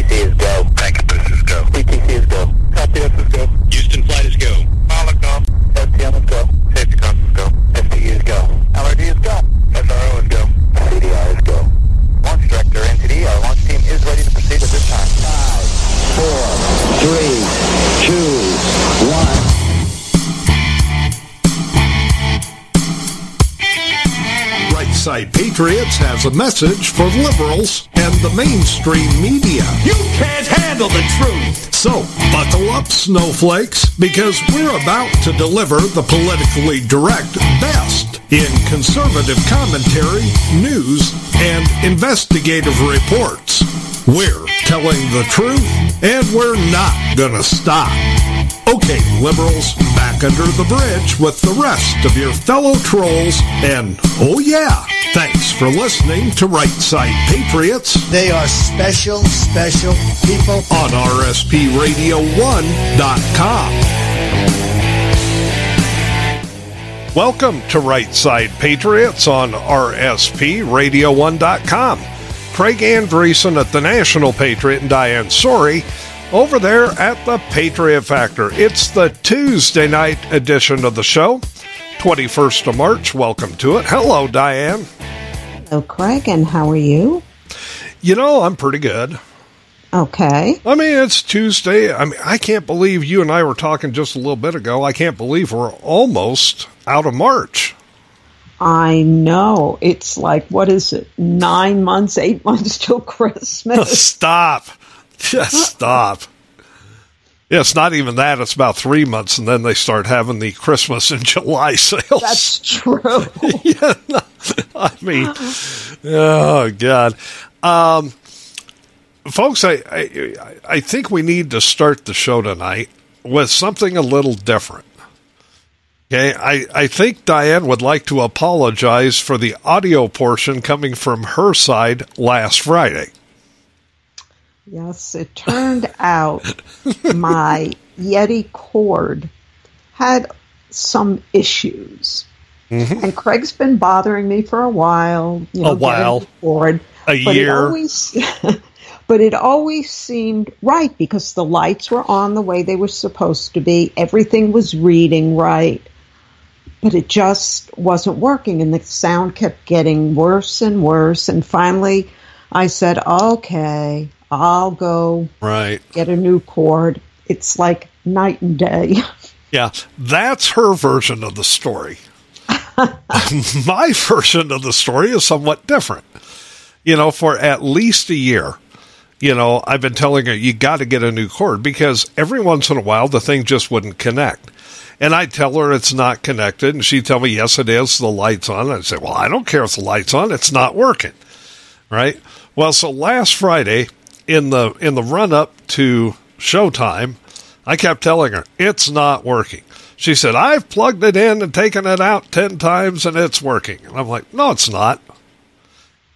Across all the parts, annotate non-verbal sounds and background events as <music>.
ATC is go. Boost is go. CTC is go. LTS is go. Houston Patriots has a message for liberals and the mainstream media. You can't handle the truth. So, buckle up, snowflakes, because we're about to deliver the politically direct best in conservative commentary, news, and investigative reports. We're telling the truth, and we're not gonna stop. Okay, liberals, back under the bridge with the rest of your fellow trolls, and oh yeah, thanks for listening to Right Side Patriots They are special, special people. on RSPRadio1.com. Welcome to Right Side Patriots on RSPRadio1.com. Craig Andresen at the National Patriot and Diane Sori over there at the Patriot Factor. It's the Tuesday night edition of the show, 21st of March. Welcome to it. Hello, Diane. Hello, Craig, and how are you? You know, I'm pretty good. Okay. I mean, it's Tuesday. I mean, I can't believe you and I were talking just a little bit ago. I can't believe we're almost out of March. I know. It's like, what is it? Nine months, eight <laughs> months till Christmas. <laughs> Stop. Just stop. Yeah, it's not even that. It's about three months, and then they start having the Christmas and <laughs> July sales. That's true. yeah, no, I mean, oh god, um, folks, I, I I think we need to start the show tonight with something a little different. Okay, I, I think Diane would like to apologize for the audio portion coming from her side last Friday. yes, it turned out my Yeti cord had some issues. Mm-hmm. And Craig's been bothering me for a while. You know, A while. Cord, A year. It always, <laughs> but it always seemed right because the lights were on the way they were supposed to be. Everything was reading right. But it just wasn't working, and the sound kept getting worse and worse. And finally, I said, okay, I'll go Right. get a new cord. It's like night and day. <laughs> Yeah, that's her version of the story. <laughs> My version of the story is somewhat different. You know, for at least a year, you know, I've been telling her, you got to get a new cord because every once in a while the thing just wouldn't connect. And I tell her it's not connected, and she tell me, yes, it is. The light's on. I say, well, I don't care if the light's on. It's not working. Right. Well, so last Friday in the in the run up to showtime, I kept telling her it's not working. She said, "I've plugged it in and taken it out 10 times and it's working." And I'm like, "No, it's not."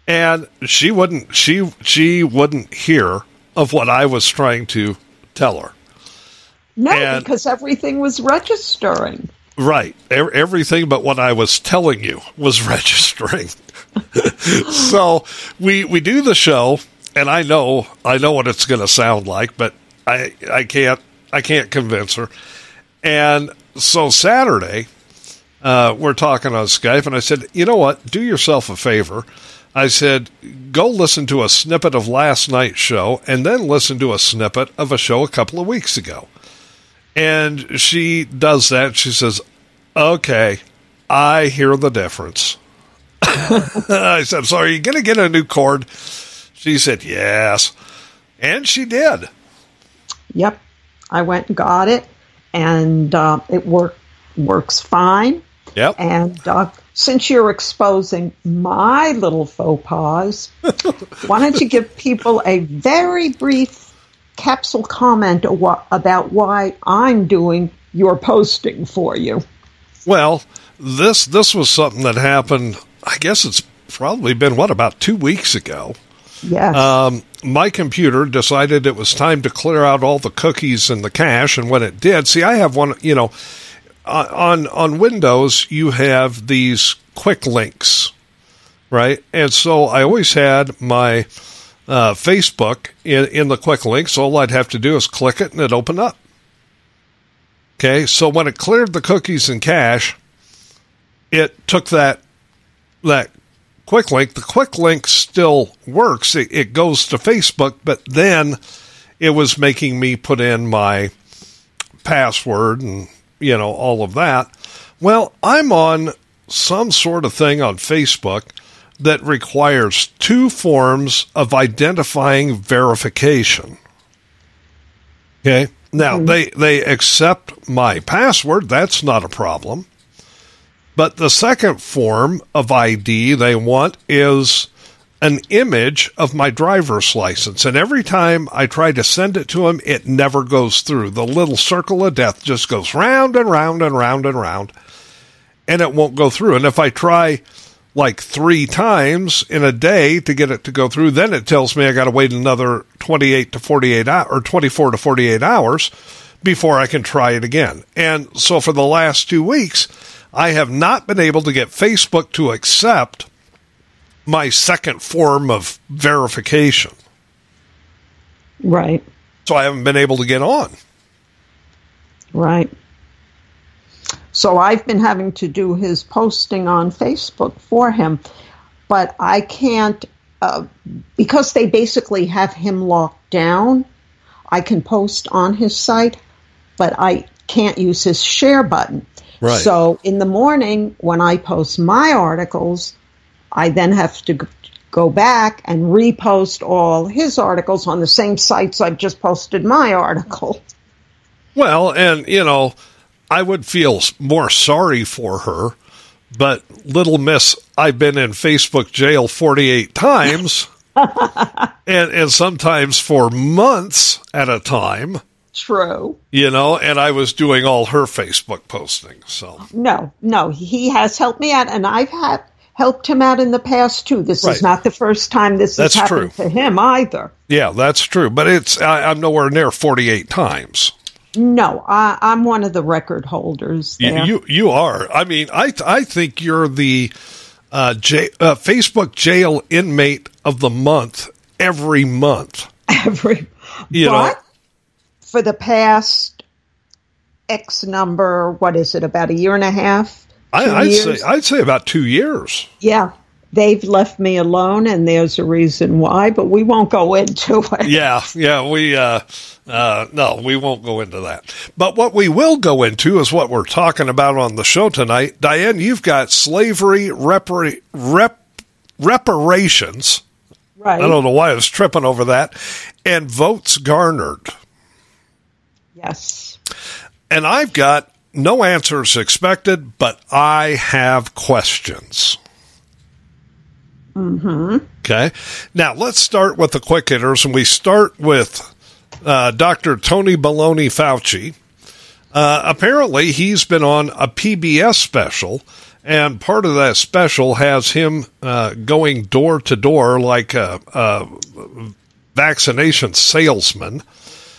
And she wouldn't she she wouldn't hear of what I was trying to tell her. No, And- because everything was registering. Right. E- Everything but what I was telling you was <laughs> registering. <laughs> so we we do the show, and I know I know what it's going to sound like, but I I can't I can't convince her. And so Saturday, uh, we're talking on Skype, and I said, you know what? Do yourself a favor. I said, go listen to a snippet of last night's show, and then listen to a snippet of a show a couple of weeks ago. And she does that. She says, Okay, I hear the difference. <laughs> I said, So are you going to get a new cord? She said, Yes. And she did. Yep, I went and got it, and uh, it work works fine. Yep. And uh, since you're exposing my little faux pas, <laughs> why don't you give people a very brief capsule comment about why I'm doing your posting for you? Well, this this was something that happened. I guess it's probably been what about two weeks ago. Yes. Um, my computer decided it was time to clear out all the cookies and the cache, and when it did, see, I have one. You know, on on Windows, you have these quick links, right? And so I always had my uh, Facebook in, in the quick links, all I'd have to do is click it and it opened up. Okay, so when it cleared the cookies and cache, it took that that quick link. The quick link still works. It, it goes to Facebook, but then it was making me put in my password and you know all of that. Well, I'm on some sort of thing on Facebook that requires two forms of identifying verification. Okay. Now mm-hmm. they they accept my password. That's not a problem. But the second form of ID they want is an image of my driver's license. And every time I try to send it to them, it never goes through. The little circle of death just goes round and round and round and round, and it won't go through. And if I try like three times in a day to get it to go through, then it tells me I got to wait another 28 to 48 hours or 24 to 48 hours before I can try it again. And so for the last two weeks, I have not been able to get Facebook to accept my second form of verification. Right. So I haven't been able to get on. Right. So I've been having to do his posting on Facebook for him, but I can't, uh, because they basically have him locked down. I can post on his site, but I can't use his share button. Right. So in the morning, when I post my articles, I then have to go back and repost all his articles on the same sites I've just posted my <laughs> article. Well, and you know, I would feel more sorry for her, but little miss, I've been in Facebook jail 48 times <laughs> and and sometimes for months at a time, True. you know, and I was doing all her Facebook posting. So, No, no, he has helped me out, and I've had helped him out in the past too. This Right. is not the first time this That's has happened true. to him either. yeah, that's true, but it's I, I'm nowhere near 48 times. No, I, I'm one of the record holders You, there. you you are. I mean, I I think you're the uh, j- uh, Facebook jail inmate of the month every month. <laughs> Every, You know. for the past X number, what is it? About a year and a half. I, I'd years? say I'd say about two years. yeah, they've left me alone, and there's a reason why, but we won't go into <laughs> it. Yeah, yeah. We uh, uh, no, we won't go into that. But what we will go into is what we're talking about on the show tonight. Diane, you've got slavery repar- rep- reparations. Right. I don't know why I was tripping over that, and votes garnered. Yes. And I've got no answers expected, but I have questions. Mm-hmm. Okay. Now let's start with the quick hitters, and we start with uh, Dr. Tony Baloney Fauci. Uh, apparently, he's been on a PBS special, and part of that special has him uh, going door to door like a, a vaccination salesman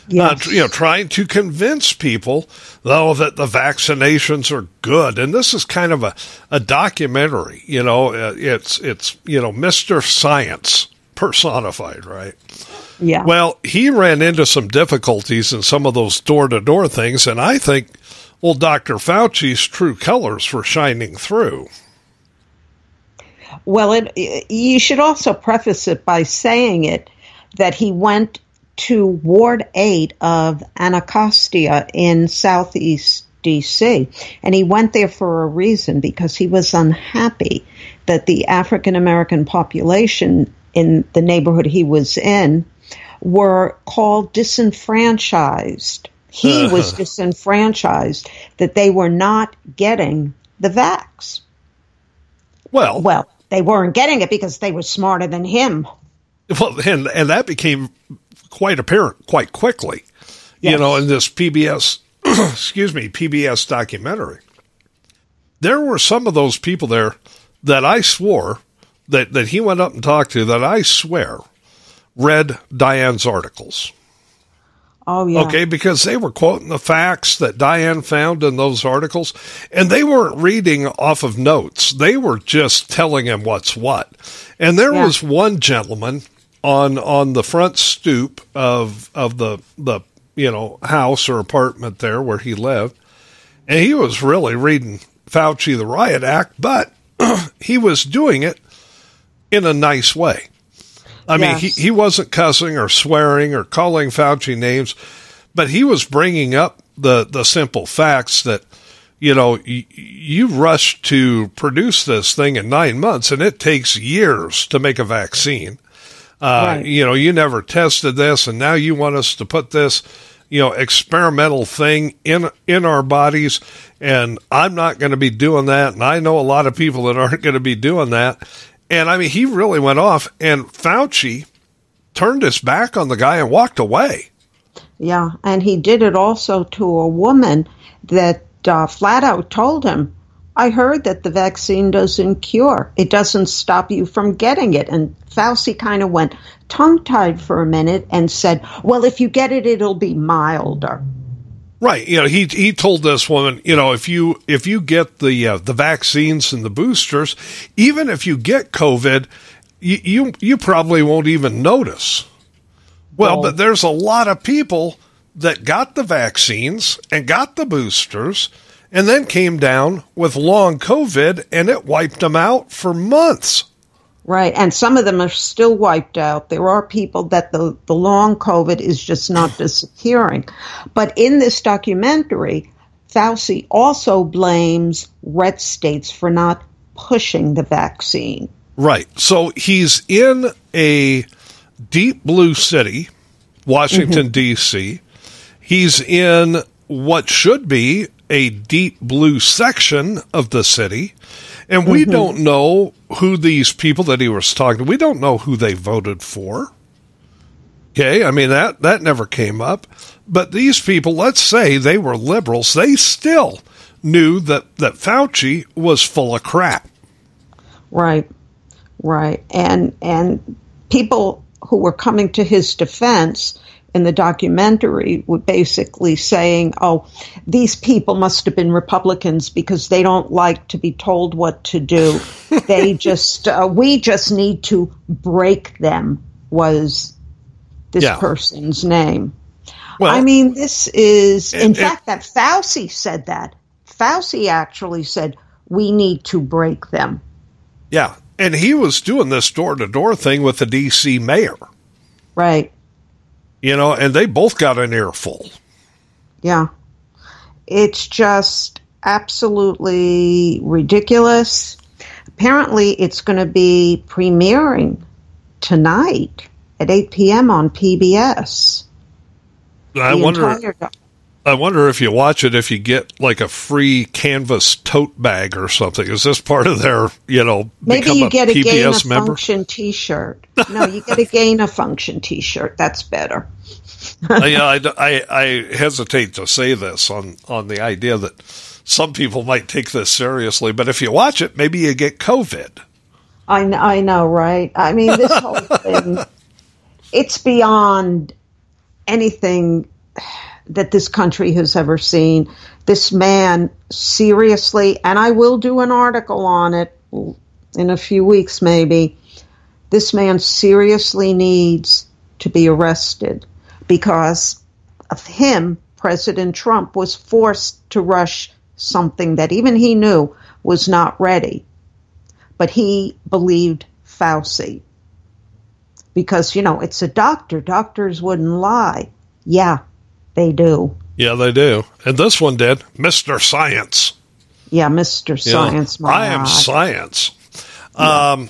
Yes. uh, you know, trying to convince people, though, that the vaccinations are good. And this is kind of a, a documentary. You know, uh, it's it's you know, Mister Science personified, right? yeah. Well, he ran into some difficulties in some of those door to door things, and I think, well, Doctor Fauci's true colors were shining through. Well, it, you should also preface it by saying it that he went to Ward 8 of Anacostia in southeast DC. And he went there for a reason because he was unhappy that the African American population in the neighborhood he was in were called disenfranchised. He uh. was disenfranchised, that they were not getting the vax. Well, Well, they weren't getting it because they were smarter than him. Well, and and that became quite apparent quite quickly, you know, in this PBS, <clears throat> excuse me, PBS documentary. There were some of those people there that I swore that that he went up and talked to that I swear read Diane's articles. Oh yeah. Okay, because they were quoting the facts that Diane found in those articles, and they weren't reading off of notes. They were just telling him what's what. And there Yeah. was one gentleman on on the front stoop of of the the you know house or apartment there where he lived, and he was really reading Fauci the Riot Act, but <clears throat> he was doing it in a nice way. I mean, he, he wasn't cussing or swearing or calling Fauci names, but he was bringing up the, the simple facts that, you know, y- you rushed to produce this thing in nine months and it takes years to make a vaccine. Uh, Right. You know, you never tested this and now you want us to put this, you know, experimental thing in, in our bodies. And I'm not going to be doing that. And I know a lot of people that aren't going to be doing that. And I mean, he really went off and Fauci turned his back on the guy and walked away. Yeah, and he did it also to a woman that uh, flat out told him, I heard that the vaccine doesn't cure. It doesn't stop you from getting it. And Fauci kind of went tongue tied for a minute and said, Well, if you get it, it'll be milder. Right. You know, he he told this woman, you know, if you if you get the uh, the vaccines and the boosters, even if you get COVID, you you, you probably won't even notice. Well, Well- but there's a lot of people that got the vaccines and got the boosters and then came down with long COVID and it wiped them out for months. Right. And some of them are still wiped out. There are people that the, the long COVID is just not <laughs> disappearing. But in this documentary, Fauci also blames red states for not pushing the vaccine. Right. So he's in a deep blue city, Washington, mm-hmm. D.C. He's in what should be a deep blue section of the city. And we mm-hmm. don't know who these people that he was talking to, we don't know who they voted for. Okay. I mean, that, that never came up. But these people, let's say they were liberals, they still knew that, that Fauci was full of crap. Right. Right. And and people who were coming to his defense in the documentary were basically saying, "Oh, these people must have been Republicans because they don't like to be told what to do. <laughs> they just uh, we just need to break them." Was this Yeah. person's name? Well, I mean, this is, in and- fact, that Fauci said that. Fauci actually said, we need to break them. Yeah. And he was doing this door to door thing with the DC mayor, Right. You know, and they both got an earful. Yeah. It's just absolutely ridiculous. Apparently, it's going to be premiering tonight at 8 p.m. on PBS. I The wonder entire I wonder if you watch it if you get like a free canvas tote bag or something. Is this part of their, you know, Maybe you get a gain PBS of member? function T-shirt. <laughs> No, you get a gain of function T-shirt. That's better. Yeah, I, I, I hesitate to say this on, on the idea that some people might take this seriously, but if you watch it, maybe you get COVID. I, kn- I know, right? I mean, this <laughs> whole thing, it's beyond anything that this country has ever seen. This man, seriously, and I will do an article on it in a few weeks, maybe. This man seriously needs to be arrested because of him. President Trump was forced to rush something that even he knew was not ready but he believed Fauci. Because, you know, it's a doctor. Doctors wouldn't lie. Yeah, they do. Yeah, they do. And this one did. Mr. Science. Yeah. You know, Science. I am God. science. Um,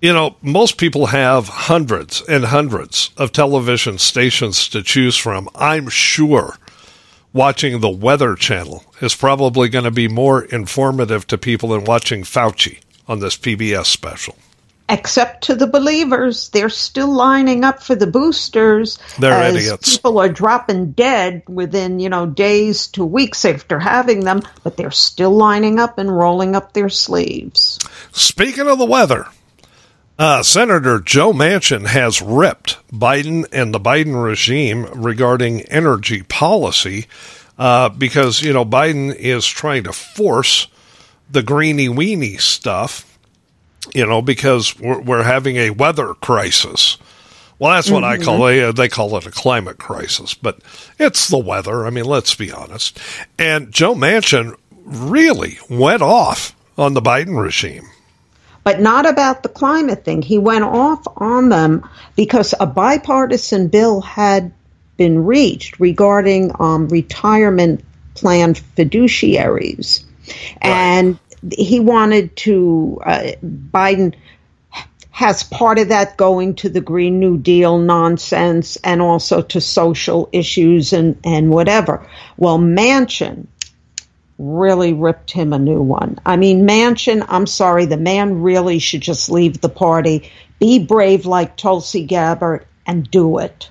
you know, most people have hundreds and hundreds of television stations to choose from. I'm sure watching the Weather Channel is probably going to be more informative to people than watching Fauci on this PBS special. Except to the believers, they're still lining up for the boosters. They're as idiots. People are dropping dead within, you know, days to weeks after having them, but they're still lining up and rolling up their sleeves. Speaking of the weather, uh, Senator Joe Manchin has ripped Biden and the Biden regime regarding energy policy uh, because, you know, Biden is trying to force the greeny weeny stuff you know, because we're, we're having a weather crisis. Well, that's what I call it. They call it a climate crisis, but it's the weather. I mean, let's be honest. And Joe Manchin really went off on the Biden regime. but not about the climate thing. He went off on them because a bipartisan bill had been reached regarding um, retirement plan fiduciaries. And he wanted to, uh, Biden has part of that going to the Green New Deal nonsense and also to social issues and, and whatever. Well, Manchin really ripped him a new one. I mean, Manchin, I'm sorry, the man really should just leave the party, be brave like Tulsi Gabbard, and do it.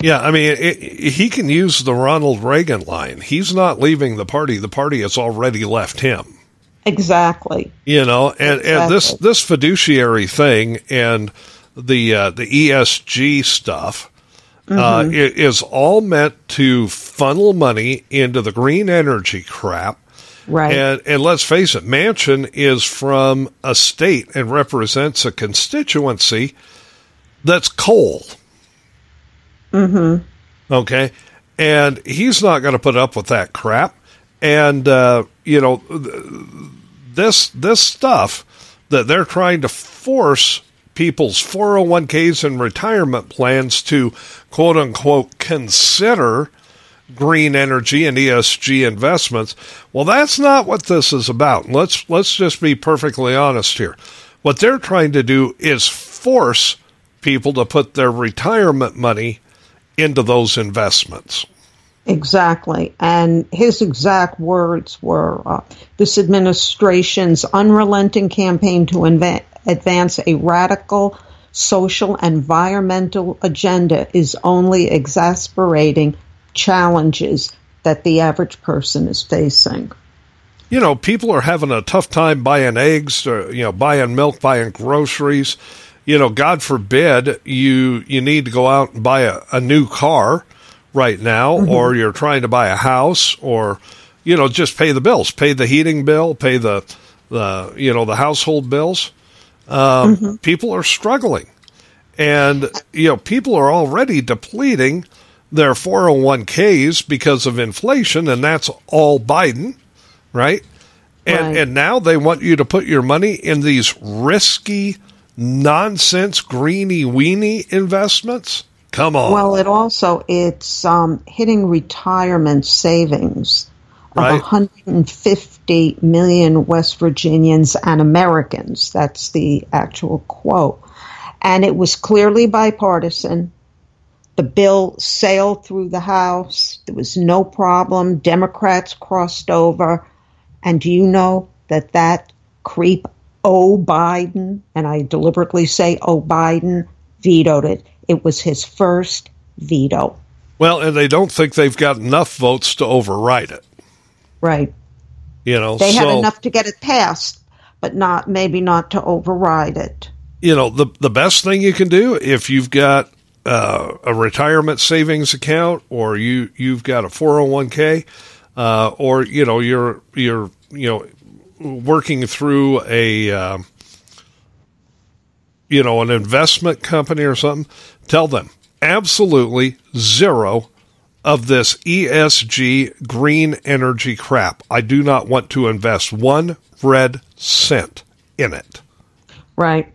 Yeah, I mean, it, he can use the Ronald Reagan line. He's not leaving the party. The party has already left him. Exactly. You know, and, and this this fiduciary thing and the uh, the ESG stuff uh, Mm-hmm. i- is all meant to funnel money into the green energy crap. Right. And and let's face it, Manchin is from a state and represents a constituency that's coal. Mm-hmm. Okay. And he's not going to put up with that crap. And uh, you know, this this stuff that they're trying to force people's 401ks and retirement plans to quote unquote consider green energy and ESG investments. Well, that's not what this is about. Let's let's just be perfectly honest here. What they're trying to do is force people to put their retirement money into those investments. Exactly. And his exact words were uh, this administration's unrelenting campaign to inva- advance a radical social environmental agenda is only exasperating challenges that the average person is facing. you know, people are having a tough time buying eggs, or, you know, buying milk, buying groceries. You know, God forbid you you need to go out and buy a, a new car right now, or you're trying to buy a house, or you know, just pay the bills, pay the heating bill, pay the the you know the household bills. Um, People are struggling, and you know, people are already depleting their 401ks because of inflation, and that's all Biden right? And Right. and now they want you to put your money in these risky nonsense greeny weeny investments. Come on. Well, it also it's um, hitting retirement savings of Right. 150 million West Virginians and Americans. That's the actual quote, and it was clearly bipartisan. The bill sailed through the House. There was no problem. Democrats crossed over, and do you know that that creep O Biden, and I deliberately say O Biden, vetoed it. It was his first veto. well, and they don't think they've got enough votes to override it. Right. You know, They so had enough to get it passed, but not maybe not to override it. you know the the best thing you can do if you've got uh, a retirement savings account or you you've got a 401k uh, or you know you're you're you know working through a um, you know an investment company or something tell them absolutely zero of this ESG green energy crap I do not want to invest one red cent in it Right.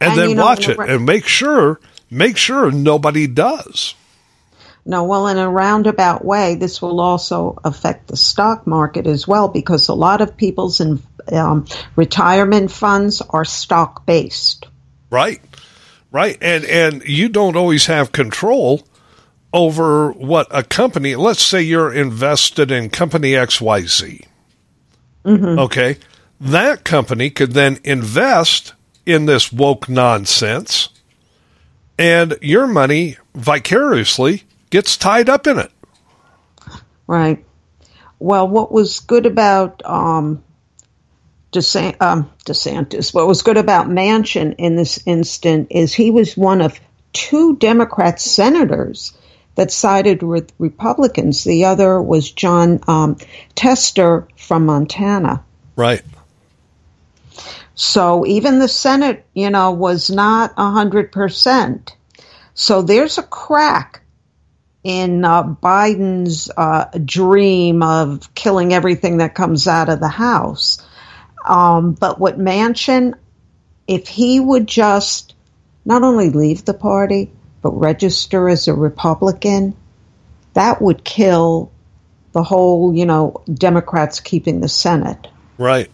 and, And, then you know, watch it ra- and make sure make sure nobody does. No, well, in a roundabout way, this will also affect the stock market as well because a lot of people's in, um, retirement funds are stock based. Right. Right. And and you don't always have control over what a company let's say you're invested in company XYZ. Okay. That company could then invest in this woke nonsense and your money vicariously gets tied up in it. Right. Well, what was good about um, DeSant- um, DeSantis, what was good about Manchin in this instant is he was one of two Democrat senators that sided with Republicans. The other was John um, Tester from Montana. Right. So even the Senate, you know, was not a hundred percent. So there's a crack in uh, Biden's uh, dream of killing everything that comes out of the House. Um, but what Manchin, if he would just not only leave the party, but register as a Republican, that would kill the whole, you know, Democrats keeping the Senate. Right.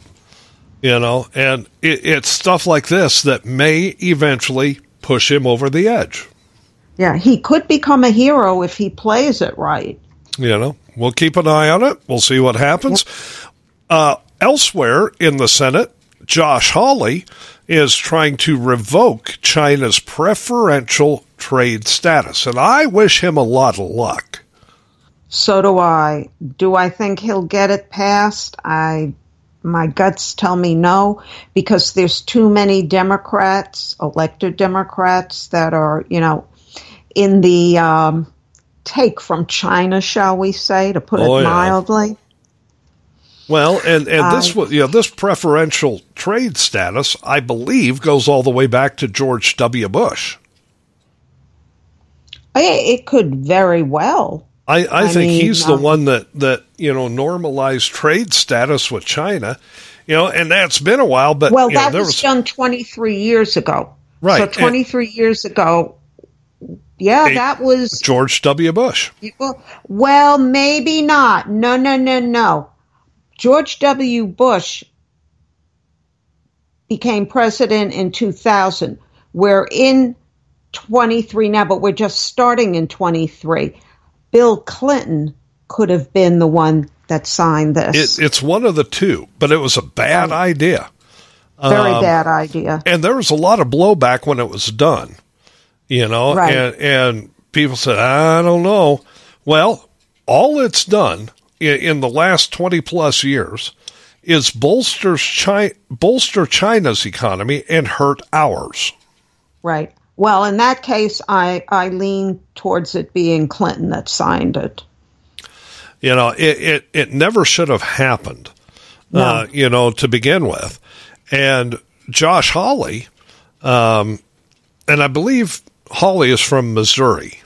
You know, and it, it's stuff like this that may eventually push him over the edge. Yeah, he could become a hero if he plays it right. You know, we'll keep an eye on it. We'll see what happens. Yep. Uh, elsewhere in the Senate, Josh Hawley is trying to revoke China's preferential trade status, and I wish him a lot of luck. So do I. Do I think he'll get it passed? I my guts tell me no because there's too many Democrats, elected Democrats that are, you know, in the um, take from China, shall we say, to put oh, it mildly. Well, and and this was you know this preferential trade status, I believe, goes all the way back to George W. Bush. Oh, it could very well. I, I, I think mean, he's the um, one that that you know normalized trade status with China, you know, and that's been a while. But well, that know, was, was done twenty three years ago. Right. So twenty three years ago, yeah, that was George W. Bush. Well, maybe not. No, no, no, no. George W. Bush became president in 2000. We're in 23 now, but we're just starting in 23. Bill Clinton could have been the one that signed this. It, it's one of the two, but it was a bad idea. Very um, bad idea. And there was a lot of blowback when it was done, you know, right. and, and people said, I don't know. Well, all it's done in, the last 20 plus years is bolsters China, bolster China's economy and hurt ours. Right. Well, in that case, I, I lean towards it being Clinton that signed it. You know, it, it, it never should have happened, no. uh, you know, to begin with. And Josh Hawley, um, and I believe Hawley is from Missouri.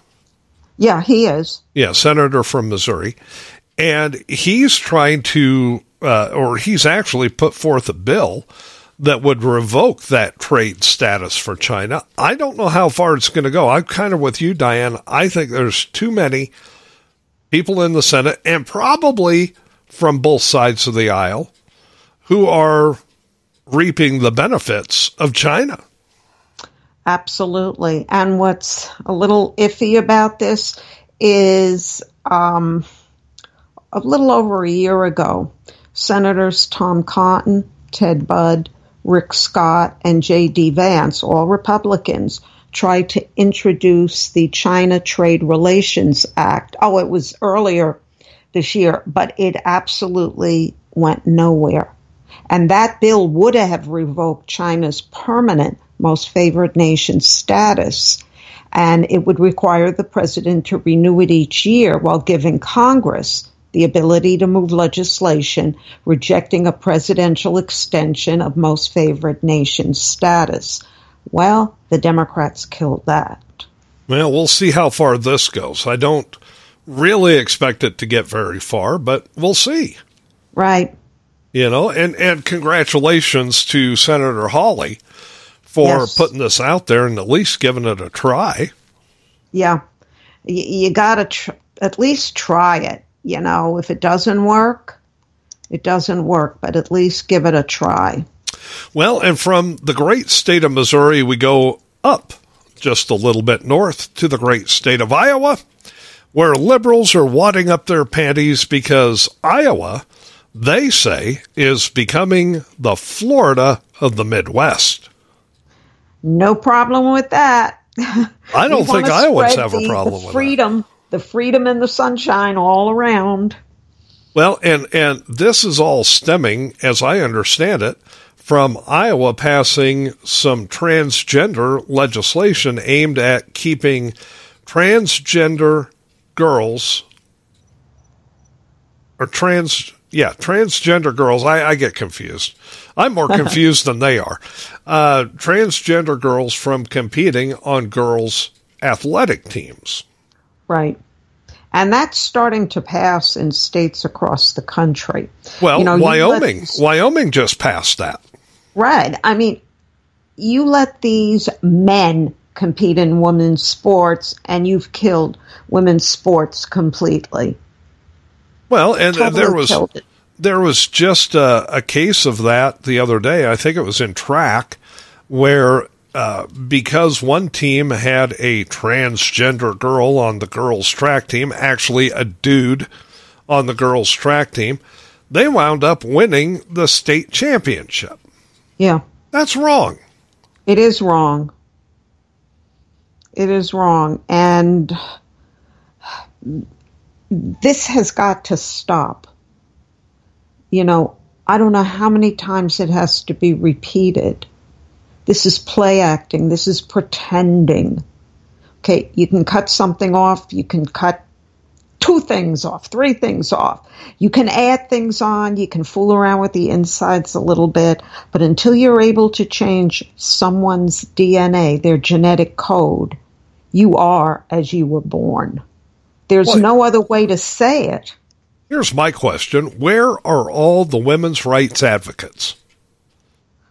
Yeah, he is. Yeah, senator from Missouri and he's trying to, uh, or he's actually put forth a bill that would revoke that trade status for China. I don't know how far it's going to go. I'm kind of with you, Diane. I think there's too many people in the Senate and probably from both sides of the aisle who are reaping the benefits of China. Absolutely. And what's a little iffy about this is um, a little over a year ago, Senators Tom Cotton, Ted Budd, Rick Scott, and J.D. Vance, all Republicans, tried to introduce the China Trade Relations Act. Oh, it was earlier this year, but it absolutely went nowhere. And that bill would have revoked China's permanent most favored nation status. And it would require the president to renew it each year while giving Congress the ability to move legislation rejecting a presidential extension of most favored nation status. Well, the Democrats killed that. Well, we'll see how far this goes. I don't really expect it to get very far, but we'll see. Right. You know, and, and congratulations to Senator Hawley for yes. putting this out there and at least giving it a try. Yeah. You, you got to tr- at least try it you know, if it doesn't work, it doesn't work, but at least give it a try. Well, and from the great state of Missouri, we go up just a little bit north to the great state of Iowa, where liberals are wadding up their panties because Iowa, they say, is becoming the Florida of the Midwest. No problem with that. I <laughs> don't think Iowans have a problem with freedom the freedom and the sunshine all around. Well, and and this is all stemming, as I understand it, from Iowa passing some transgender legislation aimed at keeping transgender girls or trans yeah, transgender girls. I, I get confused. I'm more <laughs> confused than they are. Uh, transgender girls from competing on girls' athletic teams. Right. And that's starting to pass in states across the country. Well, You know, Wyoming, these- Wyoming just passed that. Right. I mean, you let these men compete in women's sports, and you've killed women's sports completely. Well, and Totally there was there was just a, a case of that the other day. I think it was in track where uh, because one team had a transgender girl on the girls' track team, actually a dude on the girls' track team, they wound up winning the state championship. Yeah. That's wrong. It is wrong. It is wrong. And this has got to stop. You know, I don't know how many times it has to be repeated. This is play acting. This is pretending. Okay, you can cut something off. You can cut two things off, three things off. You can add things on, you can fool around with the insides a little bit, but until you're able to change someone's DNA, their genetic code, you are as you were born. There's Well- no other way to say it. Here's my question Where are all the women's rights advocates?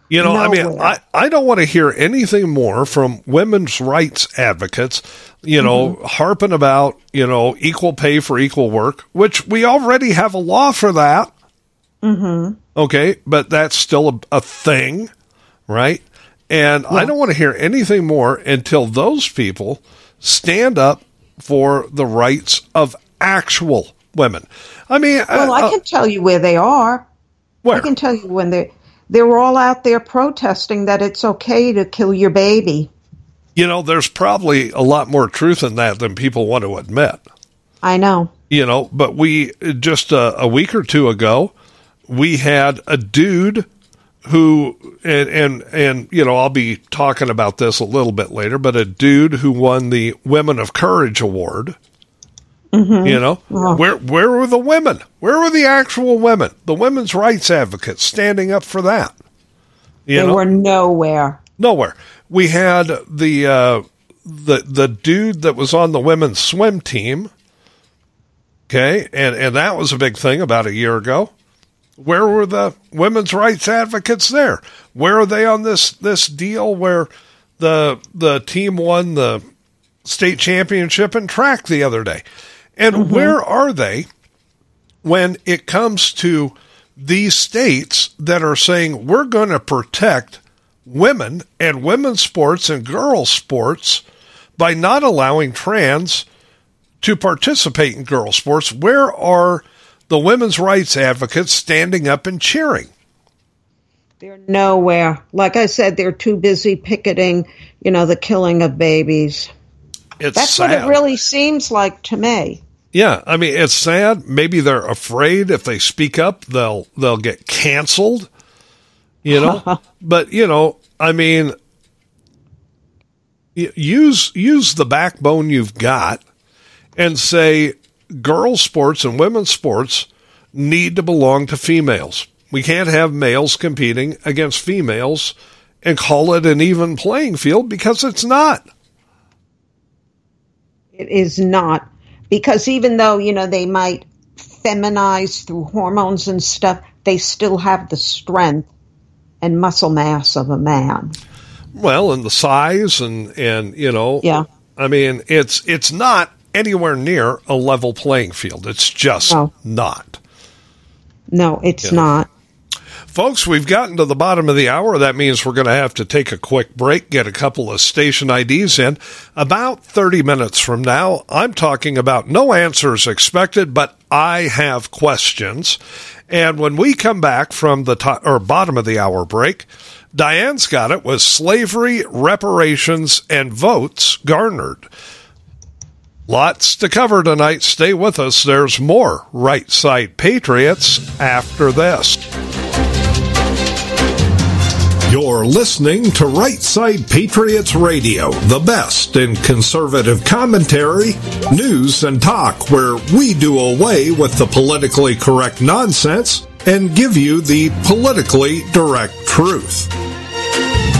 You know, I mean, I, I don't want to hear anything more from women's rights advocates, you know, Mm-hmm. harping about, you know, equal pay for equal work, which we already have a law for that. Mm-hmm. Okay, but that's still a, a thing, right? And I don't want to hear anything more until those people stand up for the rights of actual women. I mean, Well, uh, I uh, can tell you where they are. where? I can tell you when they they're all out there protesting that it's okay to kill your baby. you know, there's probably a lot more truth in that than people want to admit. I know. You know, but we just a, a week or two ago, we had a dude who and and and you know I'll be talking about this a little bit later, but a dude who won the Women of Courage award. You know, where where were the women? Where were the actual women? The women's rights advocates standing up for that. You they know, were nowhere. nowhere. We had the uh, the the dude that was on the women's swim team. Okay, and and that was a big thing about a year ago. Where were the women's rights advocates there? Where are they on this this deal where the the team won the state championship in track the other day? And mm-hmm. where are they when it comes to these states that are saying we're going to protect women and women's sports and girls' sports by not allowing trans to participate in girls' sports? Where are the women's rights advocates standing up and cheering? They're nowhere. Like I said, they're too busy picketing, you know, the killing of babies. It's That's sad. what it really seems like to me. Yeah, I mean it's sad. Maybe they're afraid if they speak up, they'll they'll get canceled. You know, <laughs> but you know, I mean, use use the backbone you've got, and say girls' sports and women's sports need to belong to females. We can't have males competing against females and call it an even playing field because it's not. It is not. Because even though, you know, they might feminize through hormones and stuff, they still have the strength and muscle mass of a man. Well, and the size and and you know, Yeah. I mean, it's it's not anywhere near a level playing field. It's just No. not. No, it's not. Folks, we've gotten to the bottom of the hour. That means we're going to have to take a quick break, get a couple of station IDs in. About 30 minutes from now, I'm talking about no answers expected, but I have questions. And when we come back from the to- or bottom of the hour break, Diane's got it with slavery, reparations, and votes garnered. Lots to cover tonight. Stay with us. There's more Right Side Patriots after this. You're listening to Right Side Patriots Radio, the best in conservative commentary, news, and talk, where we do away with the politically correct nonsense and give you the politically direct truth.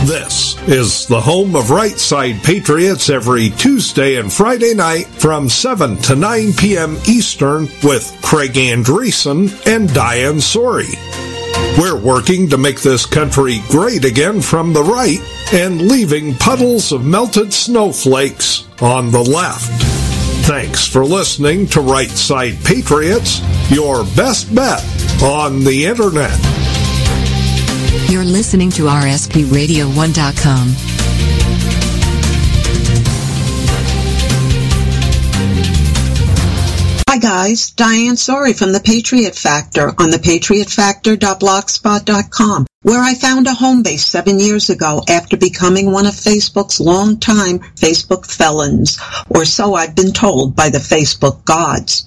This is the home of Right Side Patriots every Tuesday and Friday night from 7 to 9 p.m. Eastern with Craig Andresen and Diane Sori. We're working to make this country great again from the right and leaving puddles of melted snowflakes on the left. Thanks for listening to Right Side Patriots, your best bet on the internet. You're listening to RSPRadio1.com. Hi guys, Diane Sori from The Patriot Factor on thepatriotfactor.blogspot.com, where I found a home base seven years ago after becoming one of Facebook's longtime Facebook felons, or so I've been told by the Facebook gods.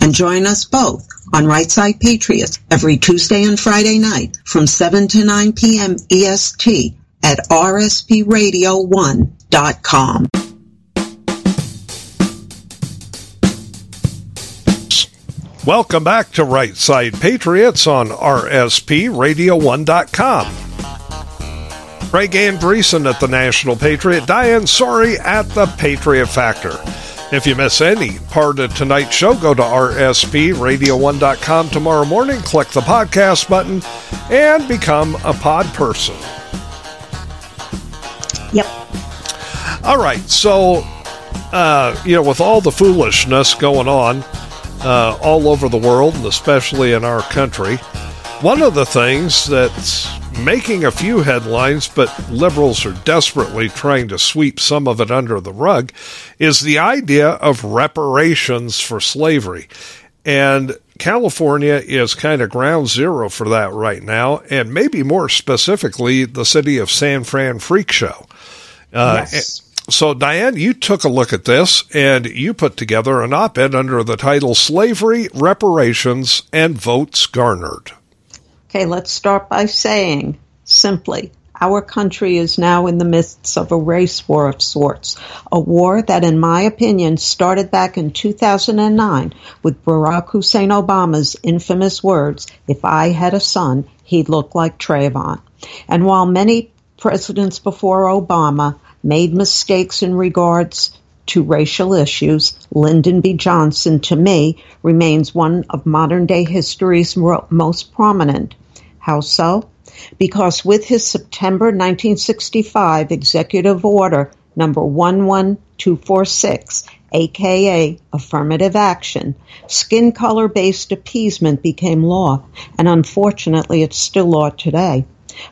and join us both on Right Side Patriots every Tuesday and Friday night from 7 to 9 p.m. EST at rspradio1.com. Welcome back to Right Side Patriots on RSPRadio1.com. Craig Andresen at the National Patriot, Diane Sori at the Patriot Factor. If you miss any part of tonight's show, go to rspradio1.com tomorrow morning, click the podcast button, and become a pod person. Yep. All right, so, uh, you know, with all the foolishness going on uh, all over the world, and especially in our country, one of the things that's making a few headlines, but liberals are desperately trying to sweep some of it under the rug, is the idea of reparations for slavery. And California is kind of ground zero for that right now, and maybe more specifically, the city of San Fran Freak Show. Uh, yes. So, Diane, you took a look at this and you put together an op ed under the title Slavery, Reparations, and Votes Garnered. Okay, let's start by saying simply our country is now in the midst of a race war of sorts, a war that, in my opinion, started back in 2009 with Barack Hussein Obama's infamous words, If I had a son, he'd look like Trayvon. And while many presidents before Obama made mistakes in regards to racial issues, Lyndon B. Johnson, to me, remains one of modern day history's most prominent. How so? Because with his September 1965 executive order number 11246, aka affirmative action, skin color based appeasement became law, and unfortunately it's still law today.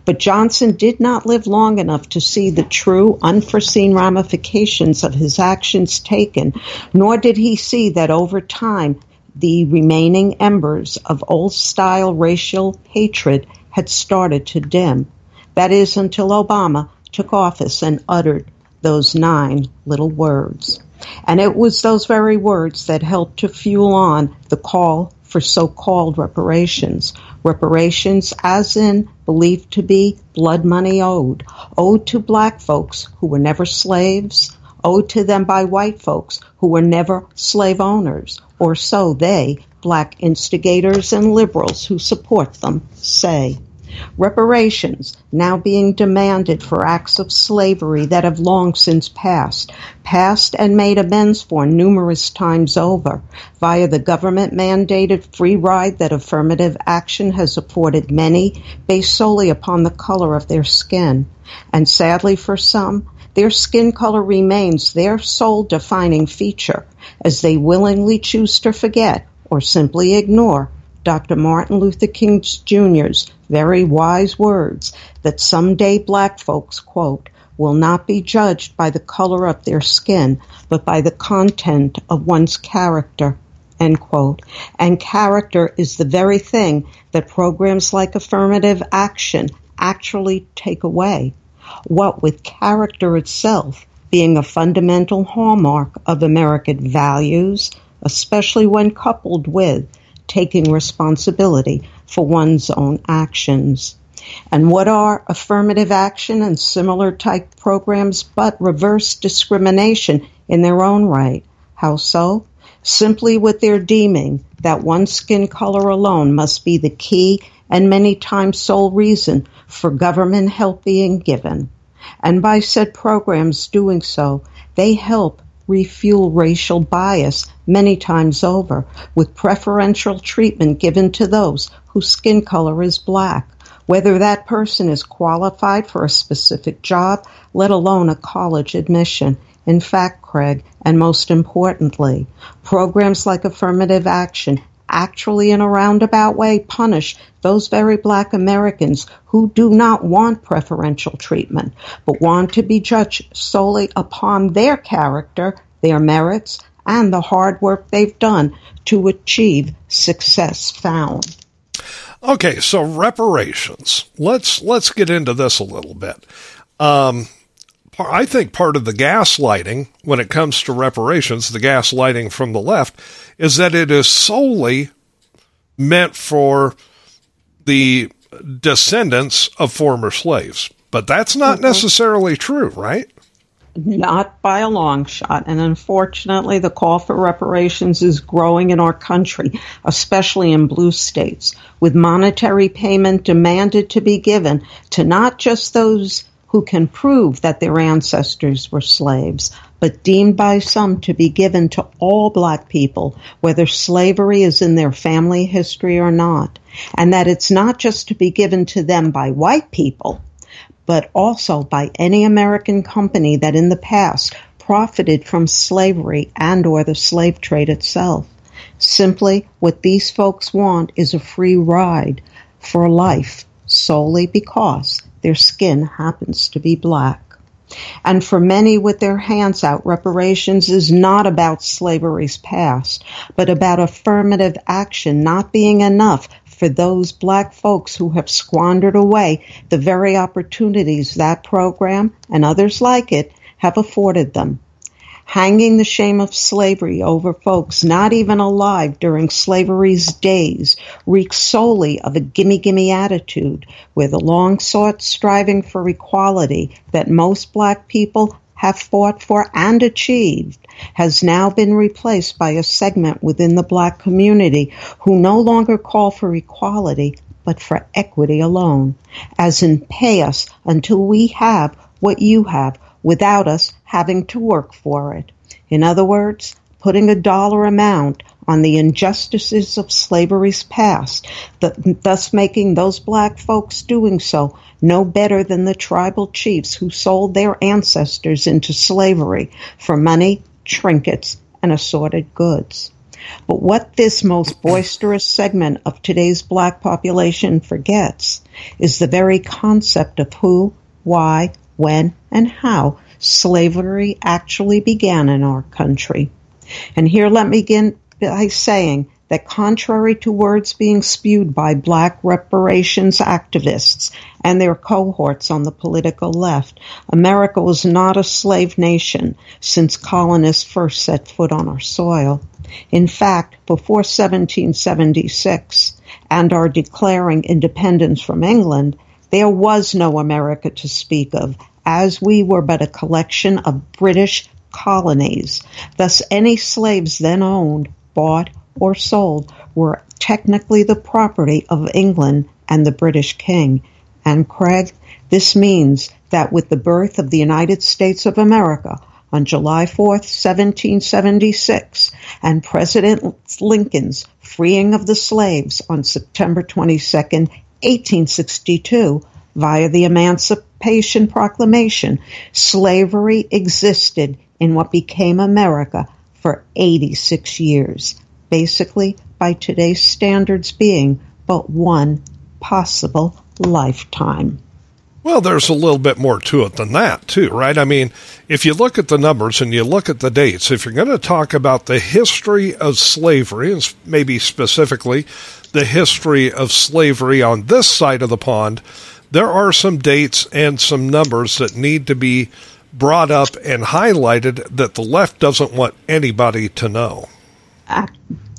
But Johnson did not live long enough to see the true, unforeseen ramifications of his actions taken, nor did he see that over time the remaining embers of old style racial hatred had started to dim. That is, until Obama took office and uttered those nine little words. And it was those very words that helped to fuel on the call for so-called reparations. Reparations as in believed to be blood money owed. Owed to black folks who were never slaves. Owed to them by white folks who were never slave owners. Or so they, black instigators and liberals who support them, say. Reparations now being demanded for acts of slavery that have long since passed, passed and made amends for numerous times over, via the government mandated free ride that affirmative action has afforded many based solely upon the color of their skin. And sadly for some, their skin color remains their sole defining feature, as they willingly choose to forget or simply ignore Dr. Martin Luther King Jr.'s very wise words that someday black folks, quote, will not be judged by the color of their skin, but by the content of one's character, end quote. And character is the very thing that programs like affirmative action actually take away. What with character itself being a fundamental hallmark of American values, especially when coupled with taking responsibility for one's own actions. And what are affirmative action and similar type programs but reverse discrimination in their own right? How so? Simply with their deeming that one skin color alone must be the key and many times sole reason for government help being given. And by said programs doing so, they help refuel racial bias many times over with preferential treatment given to those whose skin color is black whether that person is qualified for a specific job, let alone a college admission. In fact, Craig, and most importantly, programs like affirmative action actually in a roundabout way punish those very black Americans who do not want preferential treatment, but want to be judged solely upon their character, their merits, and the hard work they've done to achieve success found. Okay, so reparations. Let's let's get into this a little bit. Um, I think part of the gaslighting when it comes to reparations, the gaslighting from the left, is that it is solely meant for the descendants of former slaves. But that's not mm-hmm. necessarily true, right? Not by a long shot. And unfortunately, the call for reparations is growing in our country, especially in blue states, with monetary payment demanded to be given to not just those who can prove that their ancestors were slaves, but deemed by some to be given to all black people, whether slavery is in their family history or not, and that it's not just to be given to them by white people but also by any American company that in the past profited from slavery and or the slave trade itself. Simply what these folks want is a free ride for life solely because their skin happens to be black. And for many with their hands out, reparations is not about slavery's past, but about affirmative action not being enough for those black folks who have squandered away the very opportunities that program and others like it have afforded them. Hanging the shame of slavery over folks not even alive during slavery's days reeks solely of a gimme gimme attitude where the long sought striving for equality that most black people have fought for and achieved has now been replaced by a segment within the black community who no longer call for equality but for equity alone, as in pay us until we have what you have without us having to work for it. In other words, putting a dollar amount on the injustices of slavery's past, thus making those black folks doing so no better than the tribal chiefs who sold their ancestors into slavery for money, trinkets, and assorted goods. But what this most boisterous segment of today's black population forgets is the very concept of who, why, when, and how slavery actually began in our country. And here let me begin by saying that contrary to words being spewed by black reparations activists and their cohorts on the political left, America was not a slave nation since colonists first set foot on our soil. In fact, before 1776 and our declaring independence from England, there was no America to speak of, as we were but a collection of British colonies. Thus, any slaves then owned, bought, or sold were technically the property of England and the British king. And Craig, this means that with the birth of the United States of America on July 4th, 1776, and President Lincoln's freeing of the slaves on September 22nd, 1862, via the Emancipation Proclamation, slavery existed in what became America for 86 years basically by today's standards being but one possible lifetime. Well, there's a little bit more to it than that, too, right? I mean, if you look at the numbers and you look at the dates, if you're going to talk about the history of slavery, and maybe specifically the history of slavery on this side of the pond, there are some dates and some numbers that need to be brought up and highlighted that the left doesn't want anybody to know.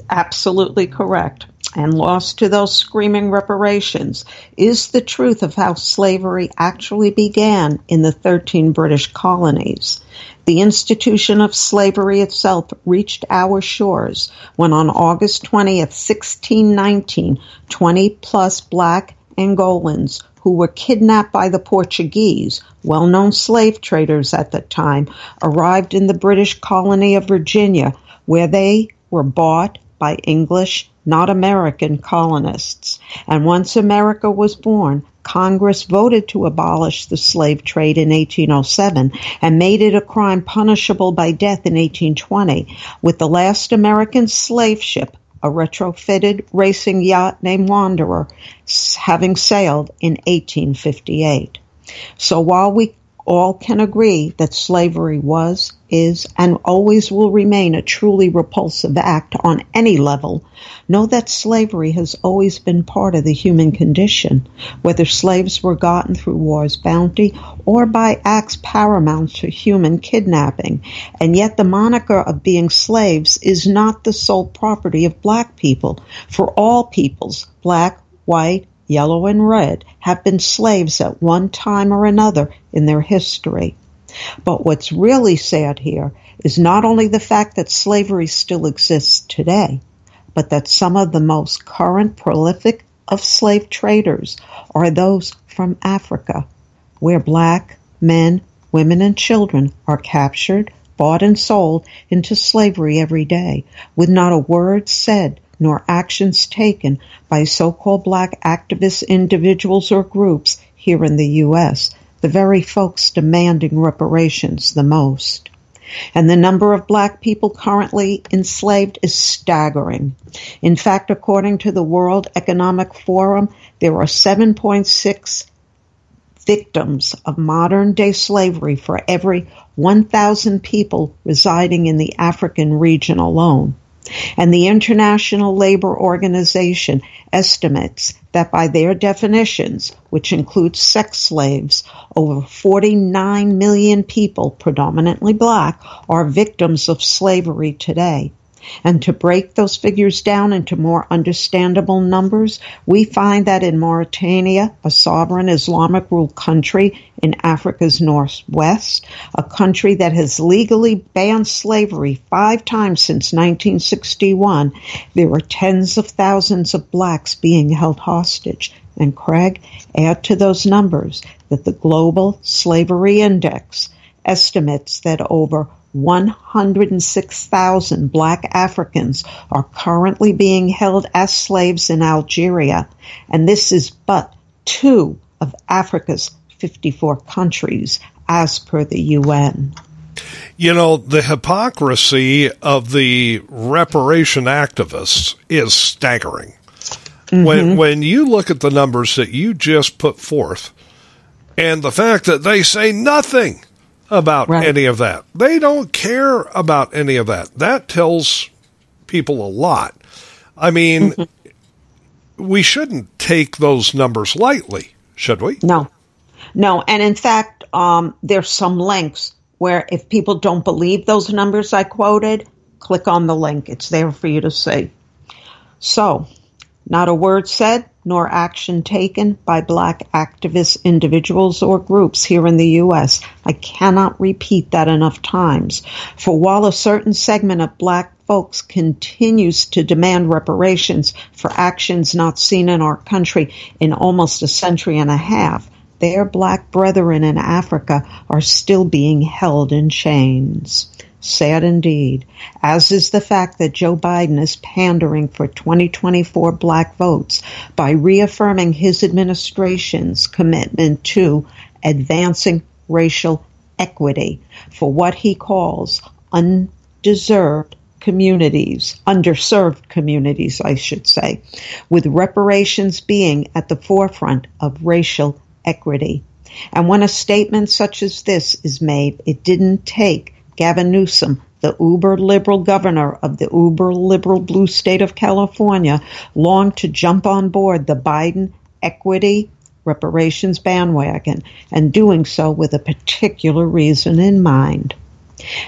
Absolutely correct and lost to those screaming reparations is the truth of how slavery actually began in the 13 British colonies. The institution of slavery itself reached our shores when on August 20th, 1619, 20 plus black Angolans who were kidnapped by the Portuguese, well known slave traders at the time, arrived in the British colony of Virginia, where they were bought by English not American colonists. And once America was born, Congress voted to abolish the slave trade in 1807 and made it a crime punishable by death in 1820, with the last American slave ship, a retrofitted racing yacht named Wanderer, having sailed in 1858. So while we all can agree that slavery was, is, and always will remain a truly repulsive act on any level, know that slavery has always been part of the human condition, whether slaves were gotten through war's bounty or by acts paramount to human kidnapping. And yet the moniker of being slaves is not the sole property of black people. For all peoples, black, white, yellow and red, have been slaves at one time or another in their history. But what's really sad here is not only the fact that slavery still exists today, but that some of the most current prolific of slave traders are those from Africa, where black men, women, and children are captured, bought, and sold into slavery every day, with not a word said nor actions taken by so-called black activist individuals or groups here in the U.S., the very folks demanding reparations the most. And the number of black people currently enslaved is staggering. In fact, according to the World Economic Forum, there are 7.6 victims of modern day slavery for every 1,000 people residing in the African region alone. And the International Labor Organization estimates that by their definitions, which includes sex slaves, over 49 million people, predominantly black, are victims of slavery today. And to break those figures down into more understandable numbers, we find that in Mauritania, a sovereign Islamic ruled country in Africa's northwest, a country that has legally banned slavery five times since 1961, there are tens of thousands of blacks being held hostage. And Craig, add to those numbers that the Global Slavery Index estimates that over 106,000 black Africans are currently being held as slaves in Algeria, and this is but two of Africa's 54 countries as per the UN. You know, the hypocrisy of the reparation activists is staggering. Mm-hmm. When when you look at the numbers that you just put forth and the fact that they say nothing about right. any of that. They don't care about any of that. That tells people a lot. I mean, mm-hmm. we shouldn't take those numbers lightly, should we? No. No. And in fact, um, there's some links where if people don't believe those numbers I quoted, click on the link. It's there for you to see. So, not a word said, nor action taken by black activist individuals or groups here in the U.S. I cannot repeat that enough times. For while a certain segment of black folks continues to demand reparations for actions not seen in our country in almost a century and a half, their black brethren in Africa are still being held in chains. Sad indeed, as is the fact that Joe Biden is pandering for 2024 black votes by reaffirming his administration's commitment to advancing racial equity for what he calls undeserved communities, underserved communities, I should say, with reparations being at the forefront of racial equity. And when a statement such as this is made, it didn't take Gavin Newsom, the uber liberal governor of the uber liberal blue state of California, longed to jump on board the Biden equity reparations bandwagon and doing so with a particular reason in mind.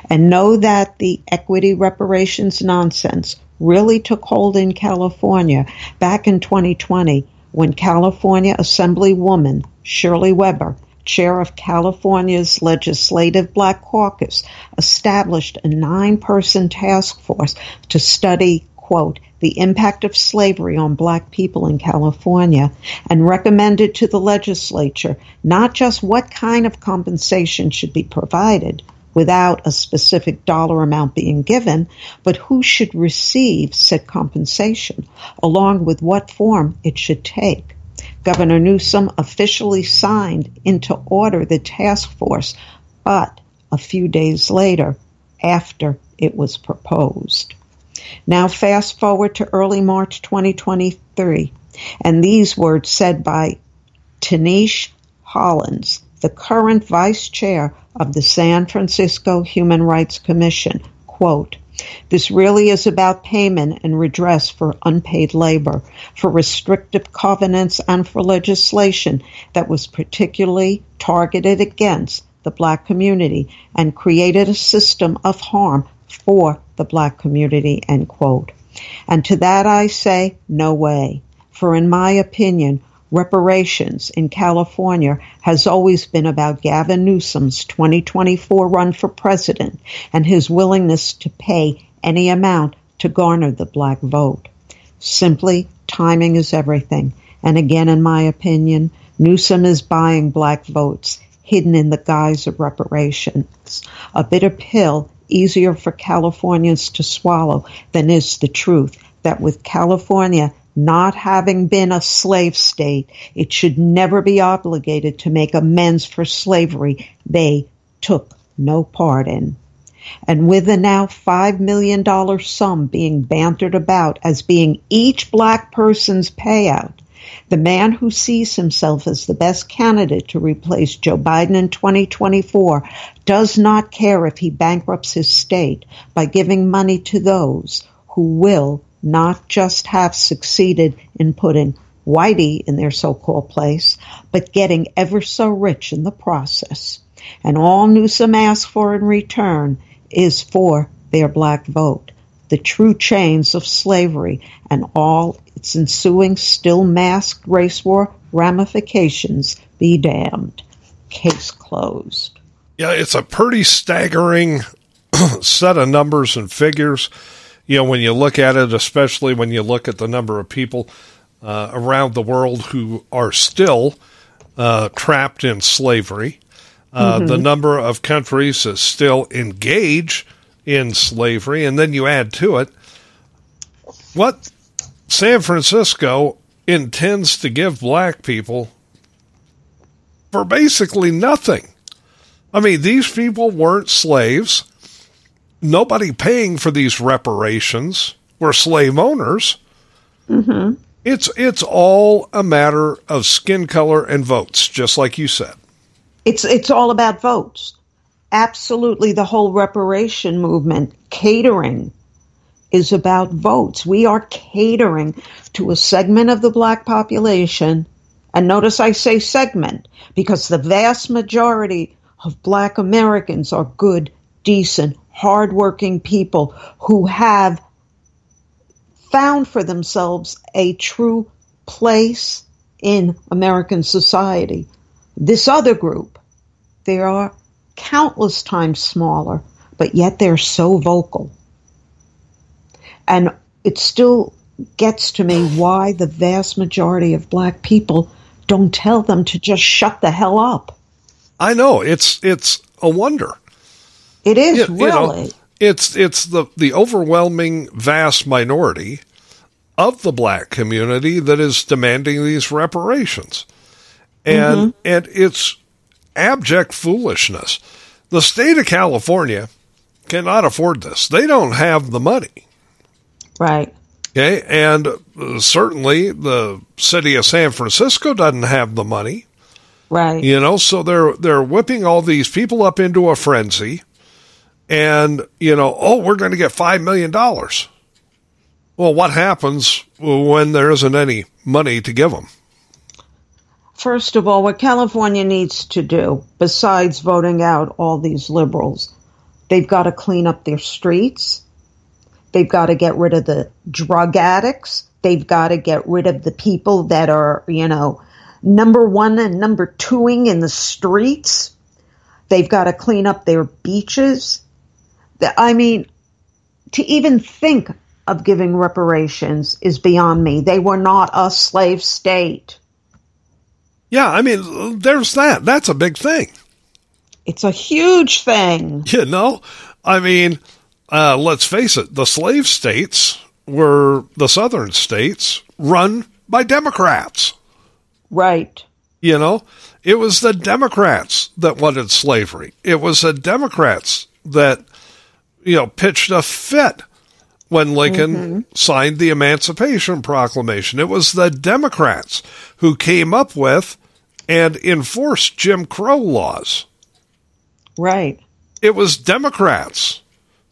And know that the equity reparations nonsense really took hold in California back in 2020 when California Assemblywoman Shirley Weber, chair of California's Legislative Black Caucus, established a nine person task force to study, quote, the impact of slavery on black people in California and recommended to the legislature not just what kind of compensation should be provided without a specific dollar amount being given, but who should receive said compensation, along with what form it should take. Governor Newsom officially signed into order the task force, but a few days later, after it was proposed. Now, fast forward to early March 2023, and these words said by Tinisch Hollins, the current vice chair of the San Francisco Human Rights Commission, quote, this really is about payment and redress for unpaid labor, for restrictive covenants, and for legislation that was particularly targeted against the black community and created a system of harm for the black community, end quote. And to that I say, no way. For in my opinion, reparations in California has always been about Gavin Newsom's 2024 run for president and his willingness to pay any amount to garner the black vote. Simply, timing is everything. And again, in my opinion, Newsom is buying black votes hidden in the guise of reparations. A bitter pill easier for Californians to swallow than is the truth that with California not having been a slave state, it should never be obligated to make amends for slavery they took no part in. And with the now $5 million sum being bantered about as being each black person's payout, the man who sees himself as the best candidate to replace Joe Biden in 2024 does not care if he bankrupts his state by giving money to those who will not just have succeeded in putting Whitey in their so-called place, but getting ever so rich in the process. And all Newsom asks for in return is for their black vote the true chains of slavery and all its ensuing still masked race war ramifications be damned. Case closed. Yeah, it's a pretty staggering <clears throat> set of numbers and figures. You know, when you look at it, especially when you look at the number of people uh, around the world who are still uh, trapped in slavery, uh, mm-hmm. the number of countries that still engage in slavery, and then you add to it what San Francisco intends to give black people for basically nothing. I mean, these people weren't slaves. Nobody paying for these reparations were slave owners. Mm-hmm. It's it's all a matter of skin color and votes, just like you said. It's it's all about votes absolutely the whole reparation movement, catering, is about votes. We are catering to a segment of the black population. And notice I say segment because the vast majority of black Americans are good, decent, hardworking people who have found for themselves a true place in American society. This other group, they are countless times smaller, but yet they're so vocal. And it still gets to me why the vast majority of black people don't tell them to just shut the hell up. I know it's it's a wonder. It is really. You know, it's it's the the overwhelming vast minority of the black community that is demanding these reparations. And mm-hmm. and it's abject foolishness. The state of California cannot afford this. They don't have the money. Right. Okay. And uh, certainly the city of San Francisco doesn't have the money. Right. You know, so they're they're whipping all these people up into a frenzy and, you know, oh, we're going to get 5 million dollars. Well, what happens when there isn't any money to give them? First of all, what California needs to do, besides voting out all these liberals, they've got to clean up their streets. They've got to get rid of the drug addicts. They've got to get rid of the people that are, you know, number one and number twoing in the streets. They've got to clean up their beaches. I mean, to even think of giving reparations is beyond me. They were not a slave state. Yeah, I mean, there's that. That's a big thing. It's a huge thing. You know, I mean, uh, let's face it, the slave states were the southern states run by Democrats. Right. You know, it was the Democrats that wanted slavery. It was the Democrats that, you know, pitched a fit when Lincoln mm-hmm. signed the Emancipation Proclamation. It was the Democrats who came up with and enforced Jim Crow laws. Right. It was Democrats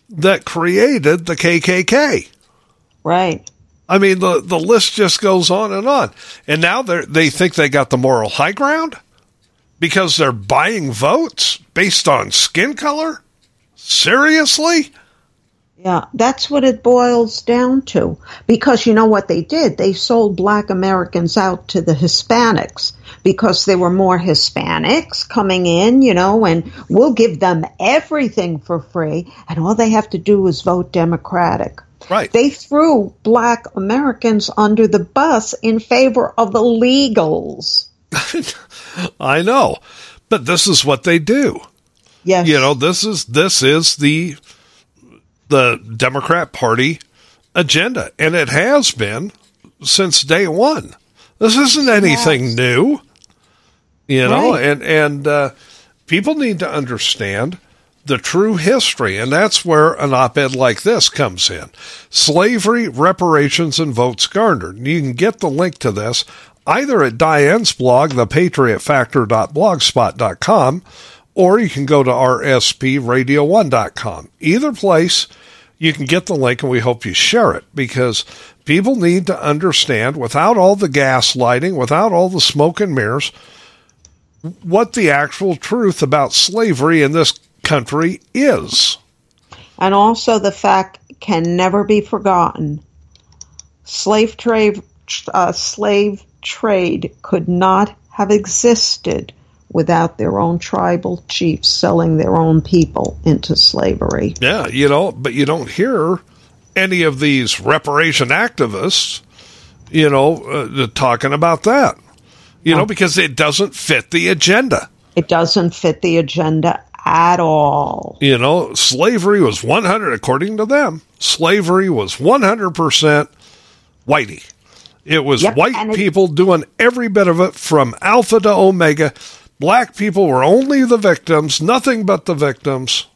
that created the KKK. Right. I mean, the, the list just goes on and on. And now they they think they got the moral high ground because they're buying votes based on skin color? Seriously? Yeah, that's what it boils down to. Because you know what they did? They sold black Americans out to the Hispanics because there were more Hispanics coming in, you know, and we'll give them everything for free, and all they have to do is vote Democratic. Right. They threw black Americans under the bus in favor of the legals. <laughs> I know. But this is what they do. Yes. You know, this is this is the the Democrat Party agenda, and it has been since day one. This isn't anything yes. new, you know, right. and and uh, people need to understand the true history, and that's where an op-ed like this comes in. Slavery, reparations, and votes garnered. You can get the link to this either at Diane's blog, thepatriotfactor.blogspot.com, or you can go to rspradio1.com. Either place you can get the link and we hope you share it because people need to understand without all the gaslighting, without all the smoke and mirrors, what the actual truth about slavery in this country is. And also the fact can never be forgotten. Slave trade, uh, slave trade could not have existed without their own tribal chiefs selling their own people into slavery. Yeah, you know, but you don't hear any of these reparation activists, you know, uh, talking about that. You know, because it doesn't fit the agenda. It doesn't fit the agenda at all. You know, slavery was 100, according to them, slavery was 100% whitey. It was yep, white people doing every bit of it from alpha to omega black people were only the victims, nothing but the victims.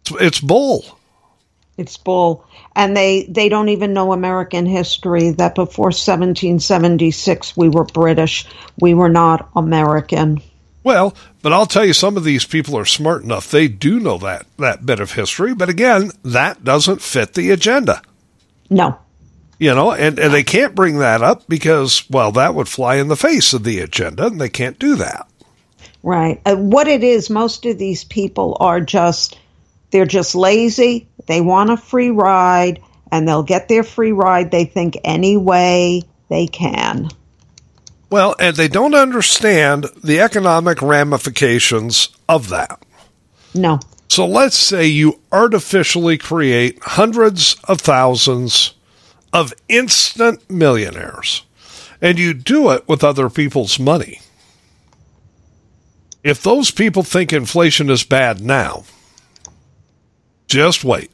It's, it's bull. It's bull. And they, they don't even know American history that before 1776 we were British. We were not American. Well, but I'll tell you, some of these people are smart enough. They do know that, that bit of history. But again, that doesn't fit the agenda. No. You know, and, and they can't bring that up because, well, that would fly in the face of the agenda, and they can't do that. Right. Uh, what it is, most of these people are just, they're just lazy. They want a free ride and they'll get their free ride, they think, any way they can. Well, and they don't understand the economic ramifications of that. No. So let's say you artificially create hundreds of thousands of instant millionaires, and you do it with other people's money if those people think inflation is bad now, just wait.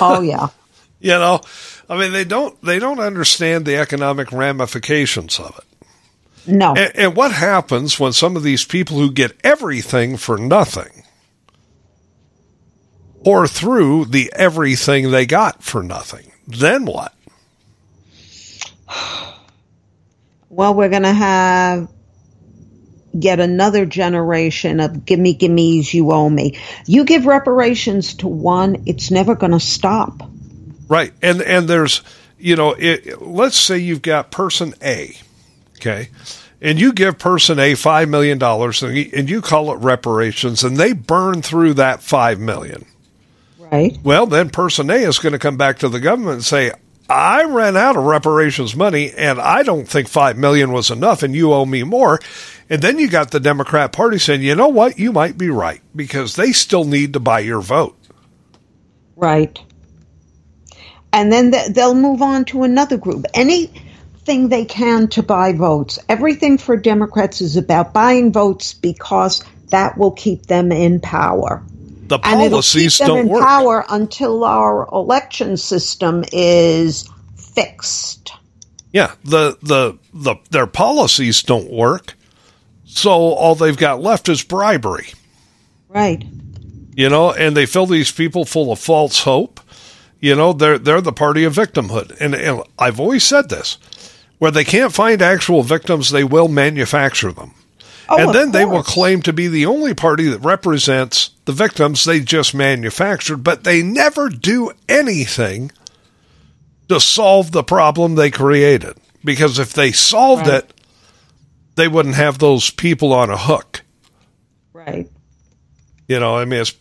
Oh yeah. <laughs> you know, I mean they don't they don't understand the economic ramifications of it. No. And, and what happens when some of these people who get everything for nothing or through the everything they got for nothing. Then what? Well, we're going to have yet another generation of gimme gimmes you owe me. You give reparations to one, it's never going to stop. Right. And and there's you know, it, let's say you've got person A, okay? And you give person A 5 million dollars and you, and you call it reparations and they burn through that 5 million. Right. Well, then person A is going to come back to the government and say, I ran out of reparations money and I don't think 5 million was enough and you owe me more. And then you got the Democrat Party saying, you know what, you might be right because they still need to buy your vote. Right. And then they'll move on to another group. Anything they can to buy votes. Everything for Democrats is about buying votes because that will keep them in power. The and it'll keep policies them don't in work. power until our election system is fixed. Yeah, the, the the their policies don't work. So all they've got left is bribery. Right. You know, and they fill these people full of false hope. You know, they're they're the party of victimhood. And, and I've always said this. Where they can't find actual victims, they will manufacture them. Oh, and then they will claim to be the only party that represents the victims they just manufactured, but they never do anything to solve the problem they created. Because if they solved Right. it, they wouldn't have those people on a hook. Right. You know, I mean, it's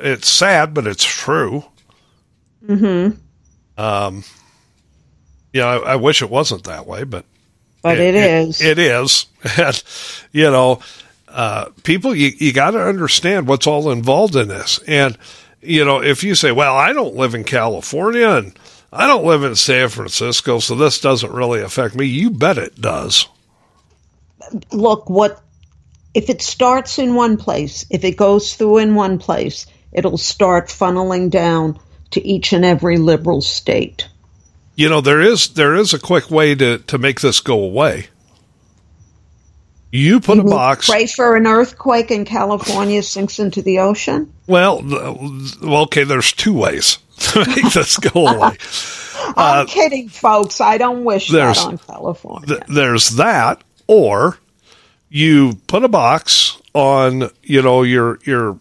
it's sad, but it's true. Mm-hmm. Um, yeah, I, I wish it wasn't that way, but But it is. It is, <laughs> and you know, uh, people, you you got to understand what's all involved in this, and you know, if you say, "Well, I don't live in California and I don't live in San Francisco, so this doesn't really affect me," you bet it does. Look, what if it starts in one place, if it goes through in one place, it'll start funneling down to each and every liberal state. You know, there is there is a quick way to to make this go away. You put a box. Pray for an earthquake in California sinks into the ocean. Well, okay. There's two ways to make this go <laughs> away. I'm kidding, folks. I don't wish that Uh, on California. Th- there's that, or you put a box on, you know, your your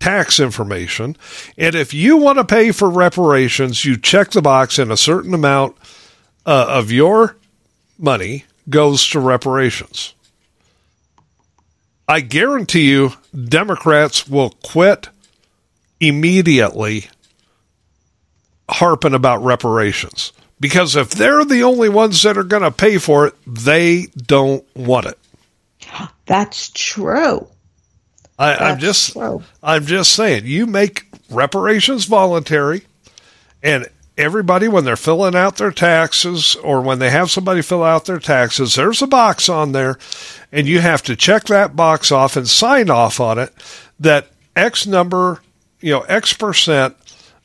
tax information, and if you want to pay for reparations, you check the box, and a certain amount uh, of your money goes to reparations. I guarantee you, Democrats will quit immediately harping about reparations. Because if they're the only ones that are going to pay for it, they don't want it. <gasps> That's true. I, I'm That's just, true. I'm just saying, you make reparations voluntary, and everybody, when they're filling out their taxes or when they have somebody fill out their taxes, there's a box on there, and you have to check that box off and sign off on it that X number, you know, X percent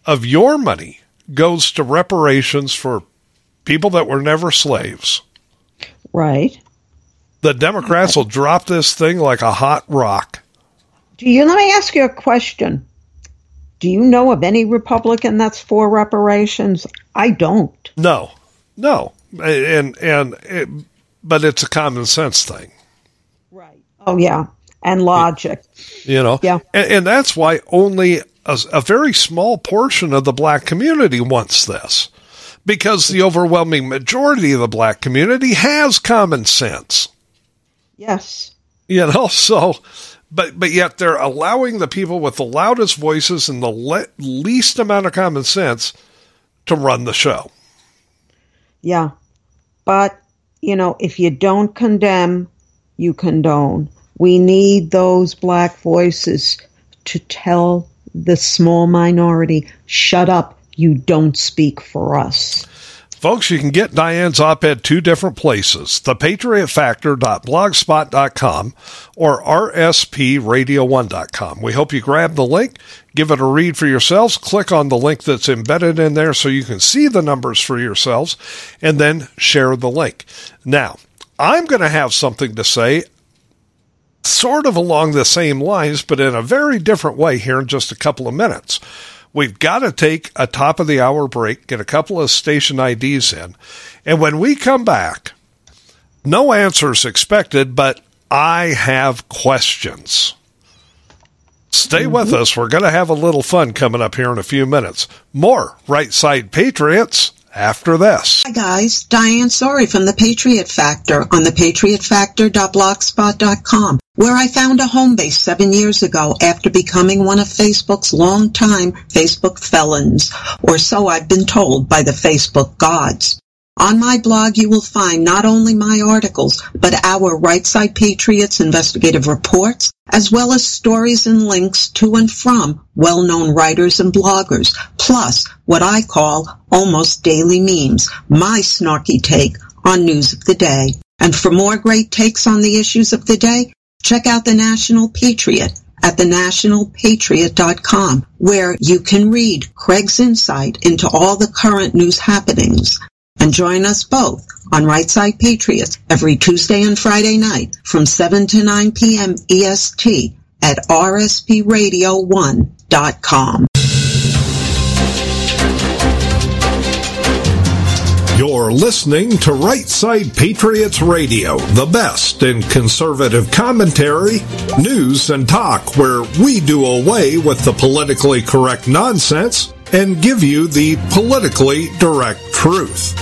of your money goes to reparations for people that were never slaves. Right. The Democrats will drop this thing like a hot rock. Do you let me ask you a question? Do you know of any Republican that's for reparations? I don't. No, no, and and it, but it's a common sense thing, Right. Oh yeah. And logic. you know. Yeah. and, and that's why only a, a very small portion of the black community wants this, because the overwhelming majority of the black community has common sense, Yes. you know. <laughs> So, but but yet they're allowing the people with the loudest voices and the le- least amount of common sense to run the show. Yeah. But, you know, if you don't condemn, you condone. We need those black voices to tell the small minority, shut up, you don't speak for us. Folks, you can get Diane's op ed two different places thepatriotfactor.blogspot.com or rspradio1.com. We hope you grab the link, give it a read for yourselves, click on the link that's embedded in there so you can see the numbers for yourselves, and then share the link. Now, I'm going to have something to say sort of along the same lines, but in a very different way here in just a couple of minutes. We've got to take a top of the hour break, get a couple of station IDs in. And when we come back, no answers expected, but I have questions. Stay mm-hmm. with us. We're going to have a little fun coming up here in a few minutes. More Right Side Patriots after this. Hi guys, Diane Sori from The Patriot Factor on the thepatriotfactor.blogspot.com, where I found a home base seven years ago after becoming one of Facebook's longtime Facebook felons, or so I've been told by the Facebook gods. On my blog, you will find not only my articles, but our Right Side Patriots investigative reports, as well as stories and links to and from well-known writers and bloggers, plus what I call almost daily memes, my snarky take on news of the day. And for more great takes on the issues of the day, check out the National Patriot at thenationalpatriot.com, where you can read Craig's insight into all the current news happenings and join us both on Right Side Patriots every Tuesday and Friday night from 7 to 9 p.m. EST at rspradio1.com. You're listening to Right Side Patriots Radio, the best in conservative commentary, news, and talk, where we do away with the politically correct nonsense and give you the politically direct truth.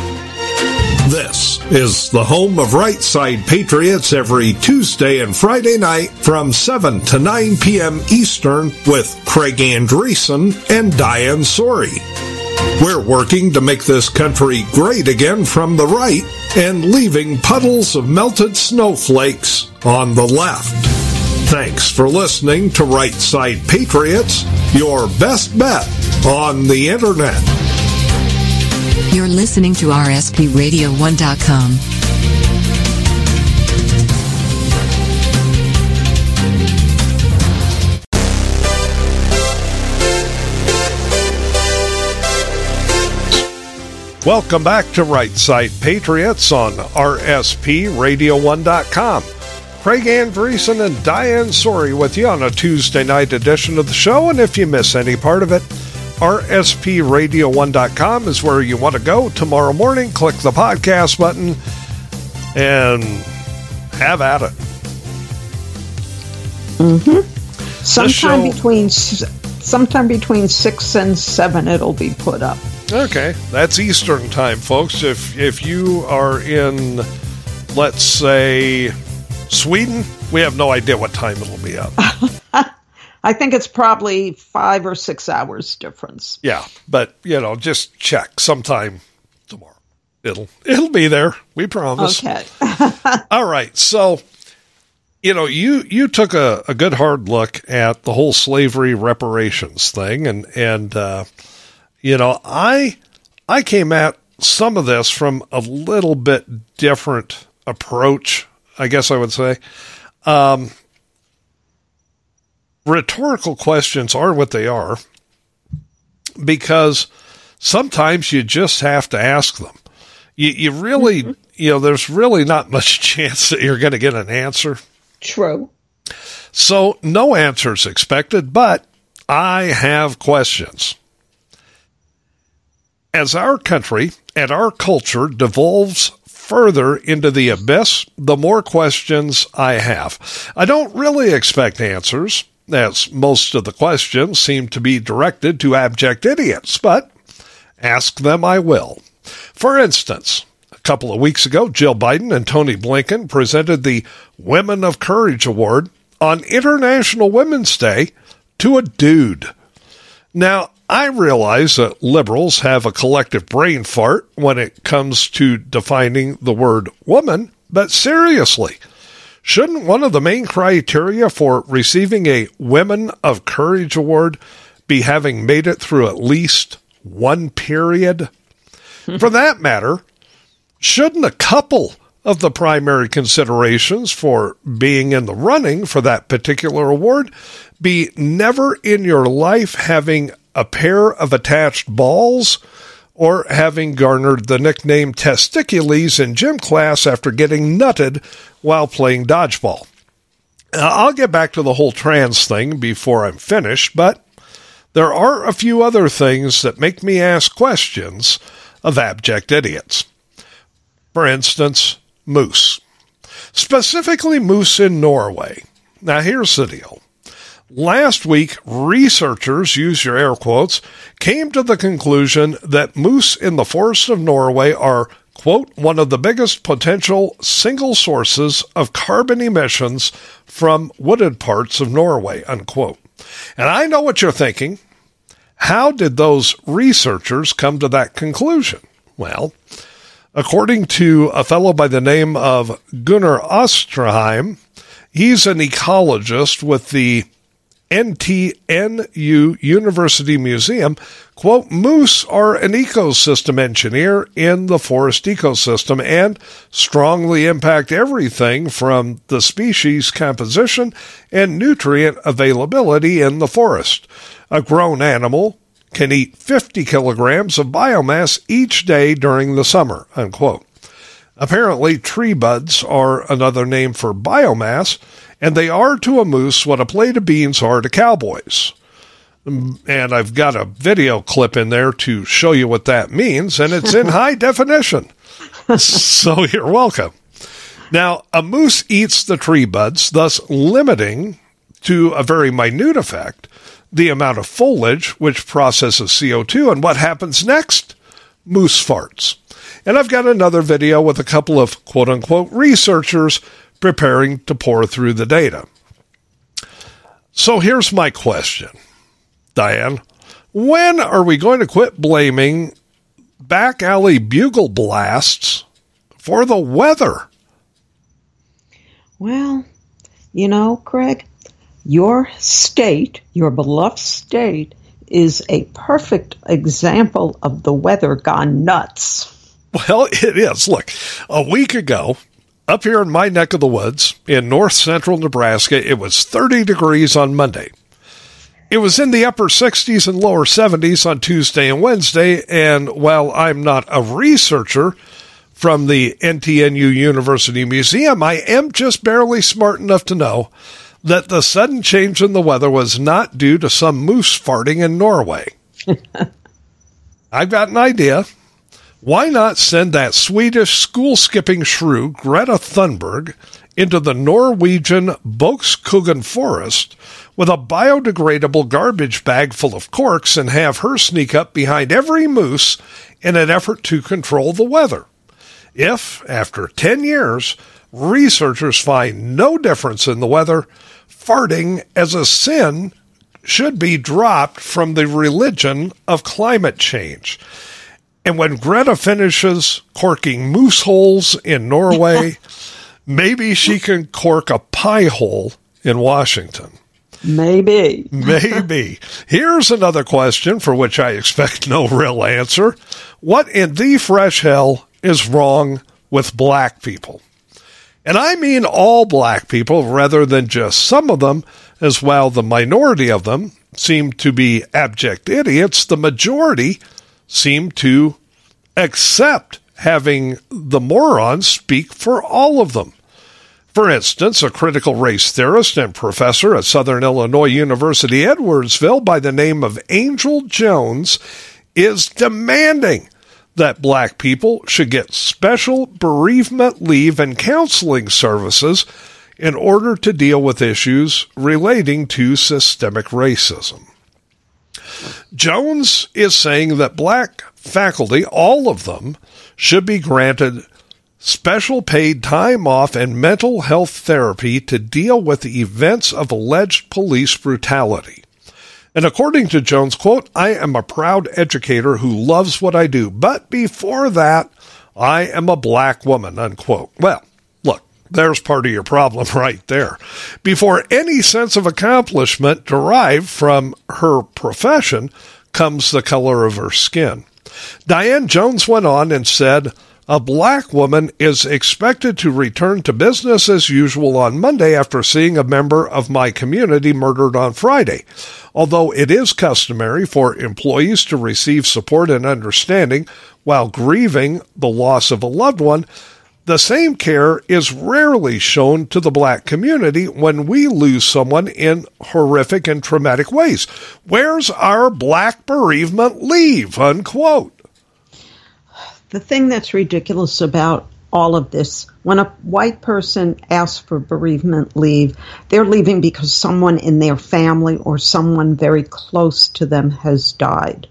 This is the home of Right Side Patriots every Tuesday and Friday night from 7 to 9 p.m. Eastern with Craig Andresen and Diane Sori. We're working to make this country great again from the right and leaving puddles of melted snowflakes on the left. Thanks for listening to Right Side Patriots, your best bet on the internet. You're listening to RSPRadio1.com. Welcome back to Right Side Patriots on RSPRadio1.com. Craig Andresen and Diane Sori with you on a Tuesday night edition of the show. And if you miss any part of it, rspradio1.com is where you want to go tomorrow morning. Click the podcast button and have at it. Mm-hmm. Sometime show, between sometime between six and seven, it'll be put up. Okay, that's Eastern time, folks. If if you are in, let's say, Sweden, we have no idea what time it'll be up. <laughs> I think it's probably five or six hours difference. Yeah, but you know, just check sometime tomorrow. It'll it'll be there. We promise. Okay. <laughs> All right. So, you know, you you took a, a good hard look at the whole slavery reparations thing, and and uh, you know, I I came at some of this from a little bit different approach. I guess I would say. Um, rhetorical questions are what they are because sometimes you just have to ask them. You, you really, mm-hmm. you know, there's really not much <laughs> chance that you're going to get an answer. True. So, no answers expected, but I have questions. As our country and our culture devolves further into the abyss, the more questions I have. I don't really expect answers as most of the questions seem to be directed to abject idiots, but ask them I will. For instance, a couple of weeks ago, Jill Biden and Tony Blinken presented the Women of Courage Award on International Women's Day to a dude. Now, I realize that liberals have a collective brain fart when it comes to defining the word woman, but seriously, Shouldn't one of the main criteria for receiving a Women of Courage award be having made it through at least one period? <laughs> for that matter, shouldn't a couple of the primary considerations for being in the running for that particular award be never in your life having a pair of attached balls or having garnered the nickname Testicules in gym class after getting nutted while playing dodgeball. I'll get back to the whole trans thing before I'm finished, but there are a few other things that make me ask questions of abject idiots. For instance, moose. Specifically, moose in Norway. Now, here's the deal. Last week, researchers, use your air quotes, came to the conclusion that moose in the forests of Norway are, quote, one of the biggest potential single sources of carbon emissions from wooded parts of Norway, unquote. And I know what you're thinking. How did those researchers come to that conclusion? Well, according to a fellow by the name of Gunnar Austrheim, he's an ecologist with the NTNU University Museum, quote, moose are an ecosystem engineer in the forest ecosystem and strongly impact everything from the species composition and nutrient availability in the forest. A grown animal can eat 50 kilograms of biomass each day during the summer, unquote. Apparently, tree buds are another name for biomass, and they are to a moose what a plate of beans are to cowboys. And I've got a video clip in there to show you what that means, and it's in <laughs> high definition. So you're welcome. Now, a moose eats the tree buds, thus limiting to a very minute effect the amount of foliage which processes CO2. And what happens next? Moose farts. And I've got another video with a couple of quote unquote researchers preparing to pour through the data. So here's my question, Diane. When are we going to quit blaming back alley bugle blasts for the weather? Well, you know, Craig, your state, your beloved state, is a perfect example of the weather gone nuts. Well, <laughs> it is. Look, a week ago, up here in my neck of the woods in north central Nebraska, it was 30 degrees on Monday. It was in the upper 60s and lower 70s on Tuesday and Wednesday. And while I'm not a researcher from the NTNU University Museum, I am just barely smart enough to know that the sudden change in the weather was not due to some moose farting in Norway. <laughs> I've got an idea. Why not send that Swedish school skipping shrew, Greta Thunberg, into the Norwegian Bokskogen forest with a biodegradable garbage bag full of corks and have her sneak up behind every moose in an effort to control the weather? If, after 10 years, researchers find no difference in the weather, farting as a sin should be dropped from the religion of climate change. And when Greta finishes corking moose holes in Norway, <laughs> maybe she can cork a pie hole in Washington. Maybe. Maybe. <laughs> Here's another question for which I expect no real answer. What in the fresh hell is wrong with black people? And I mean all black people rather than just some of them, as while the minority of them seem to be abject idiots, the majority seem to accept having the morons speak for all of them. For instance, a critical race theorist and professor at Southern Illinois University Edwardsville by the name of Angel Jones is demanding that black people should get special bereavement leave and counseling services in order to deal with issues relating to systemic racism. Jones is saying that black faculty, all of them, should be granted special paid time off and mental health therapy to deal with the events of alleged police brutality. And according to Jones, quote, I am a proud educator who loves what I do, but before that, I am a black woman, unquote. Well, there's part of your problem <laughs> right there. Before any sense of accomplishment derived from her profession comes the color of her skin. Diane Jones went on and said, a black woman is expected to return to business as usual on Monday after seeing a member of my community murdered on Friday. Although it is customary for employees to receive support and understanding while grieving the loss of a loved one, The same care is rarely shown to the black community when we lose someone in horrific and traumatic ways. Where's our black bereavement leave? Unquote. The thing that's ridiculous about all of this, when a white person asks for bereavement leave, they're leaving because someone in their family or someone very close to them has died.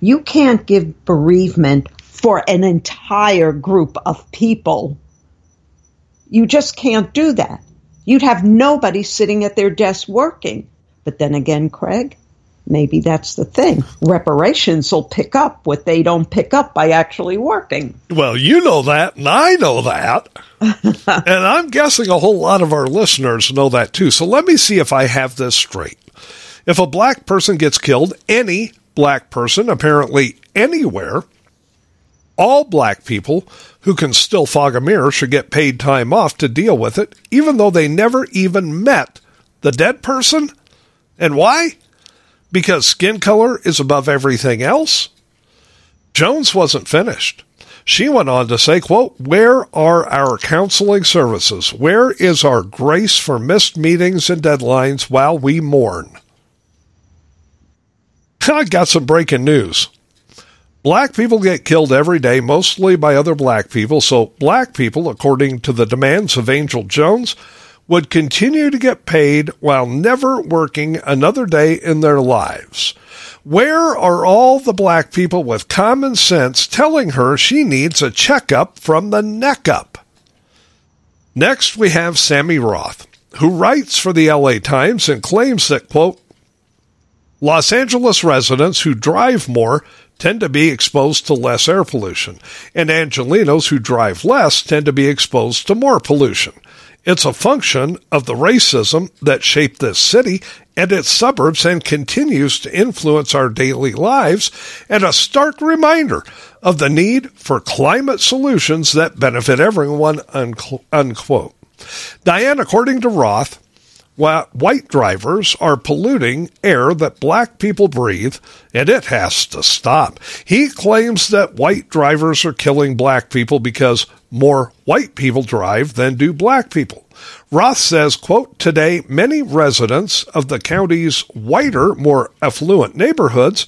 You can't give bereavement for an entire group of people. You just can't do that. You'd have nobody sitting at their desk working. But then again, Craig, maybe that's the thing. Reparations will pick up what they don't pick up by actually working. Well, you know that, and I know that. <laughs> and I'm guessing a whole lot of our listeners know that too. So let me see if I have this straight. If a black person gets killed, any black person, apparently anywhere, all black people who can still fog a mirror should get paid time off to deal with it, even though they never even met the dead person. And why? because skin color is above everything else? Jones wasn't finished. She went on to say, quote, Where are our counseling services? Where is our grace for missed meetings and deadlines while we mourn? <laughs> I got some breaking news. Black people get killed every day, mostly by other black people, so black people, according to the demands of Angel Jones, would continue to get paid while never working another day in their lives. Where are all the black people with common sense telling her she needs a checkup from the neck up? Next, we have Sammy Roth, who writes for the LA Times and claims that, quote, Los Angeles residents who drive more tend to be exposed to less air pollution, and Angelinos who drive less tend to be exposed to more pollution. It's a function of the racism that shaped this city and its suburbs and continues to influence our daily lives, and a stark reminder of the need for climate solutions that benefit everyone, unquote. Diane, according to Roth, white drivers are polluting air that black people breathe, and it has to stop. He claims that white drivers are killing black people because more white people drive than do black people. Roth says, quote, today many residents of the county's whiter, more affluent neighborhoods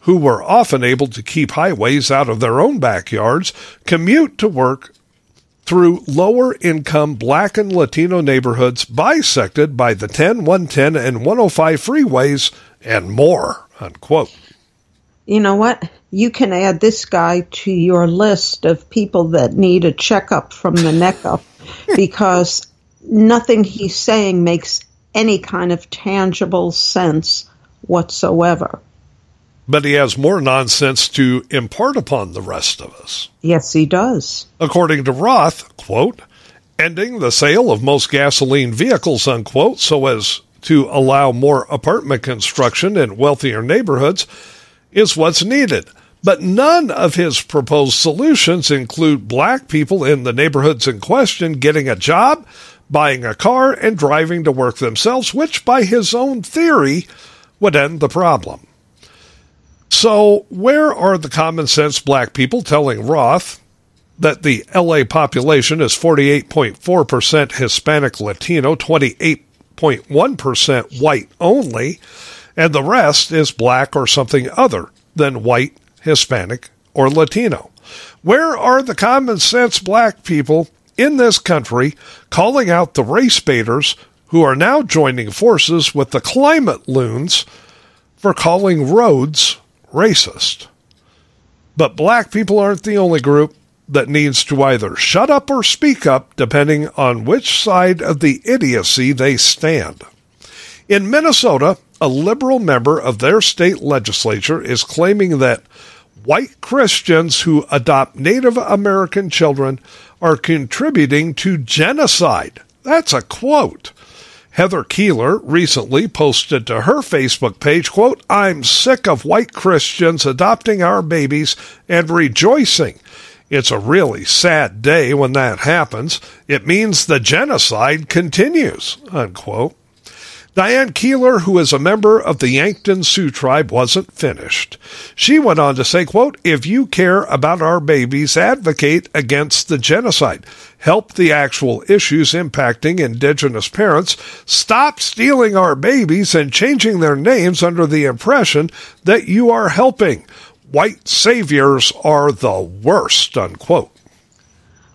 who were often able to keep highways out of their own backyards commute to work through lower income black and Latino neighborhoods bisected by the 10, 110, and 105 freeways and more, unquote. You know what? You can add this guy to your list of people that need a checkup from the neck up <laughs> because nothing he's saying makes any kind of tangible sense whatsoever. But he has more nonsense to impart upon the rest of us. Yes, he does. According to Roth, quote, ending the sale of most gasoline vehicles, unquote, so as to allow more apartment construction in wealthier neighborhoods is what's needed. But none of his proposed solutions include black people in the neighborhoods in question getting a job, buying a car, and driving to work themselves, which, by his own theory, would end the problem. So, where are the common sense black people telling Roth that the LA population is 48.4% Hispanic Latino, 28.1% white only, and the rest is black or something other than white, Hispanic, or Latino? Where are the common sense black people in this country calling out the race baiters who are now joining forces with the climate loons for calling roads racist. But black people aren't the only group that needs to either shut up or speak up, depending on which side of the idiocy they stand. In Minnesota, a liberal member of their state legislature is claiming that white Christians who adopt Native American children are contributing to genocide. That's a quote. Heather Keeler recently posted to her Facebook page, quote, I'm sick of white Christians adopting our babies and rejoicing. It's a really sad day when that happens. It means the genocide continues, unquote. Diane Keeler, who is a member of the Yankton Sioux tribe, wasn't finished. She went on to say, quote, if you care about our babies, advocate against the genocide. Help the actual issues impacting indigenous parents. Stop stealing our babies and changing their names under the impression that you are helping. White saviors are the worst, unquote.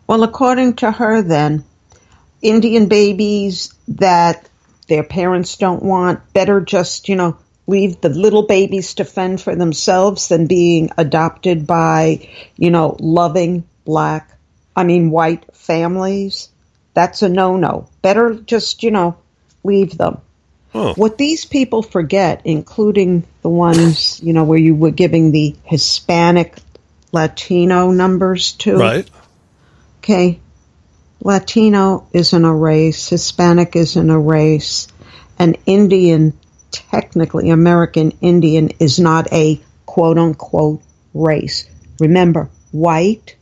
Well, according to her, then, Indian babies that their parents don't want better just, you know, leave the little babies to fend for themselves than being adopted by, you know, loving black, I mean, white families. That's a no no. Better just, you know, leave them. Huh. What these people forget, including the ones, you know, where you were giving the Hispanic Latino numbers to. Right. Okay. Latino isn't a race, Hispanic isn't a race, and Indian, technically American Indian, is not a quote unquote race. Remember, white,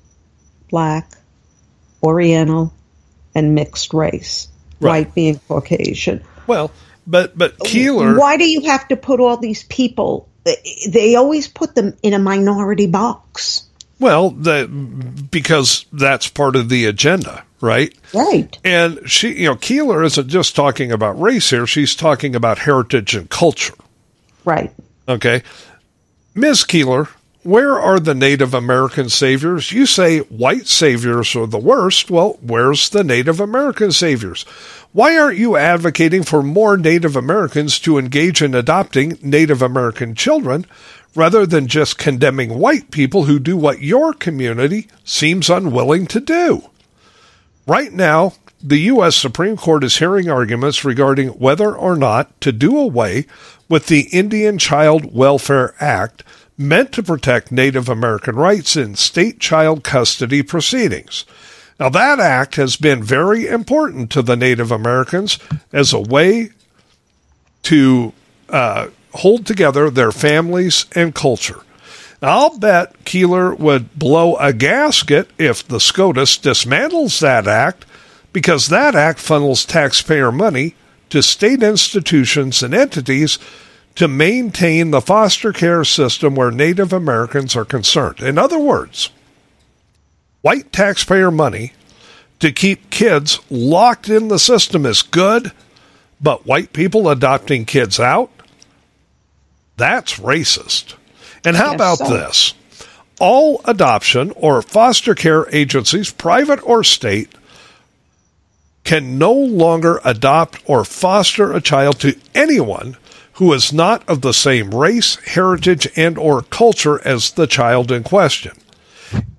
black, Oriental, and mixed race. Right. White being Caucasian. Well, but but Keeler Why do you have to put all these people? They always put them in a minority box. Well, the, because that's part of the agenda, right? Right. And she, you know, Keeler isn't just talking about race here; she's talking about heritage and culture. Right. Okay, Ms. Keeler, where are the Native American saviors? You say white saviors are the worst. Well, where's the Native American saviors? Why aren't you advocating for more Native Americans to engage in adopting Native American children rather than just condemning white people who do what your community seems unwilling to do? Right now, the U.S. Supreme Court is hearing arguments regarding whether or not to do away with the Indian Child Welfare Act meant to protect Native American rights in state child custody proceedings. Now, that act has been very important to the Native Americans as a way to uh, hold together their families and culture. I'll bet Keeler would blow a gasket if the SCOTUS dismantles that act because that act funnels taxpayer money to state institutions and entities to maintain the foster care system where Native Americans are concerned. In other words, white taxpayer money to keep kids locked in the system is good, but white people adopting kids out, that's racist. And how Yes, about so. this? All adoption or foster care agencies, private or state, can no longer adopt or foster a child to anyone who is not of the same race, heritage, and or culture as the child in question.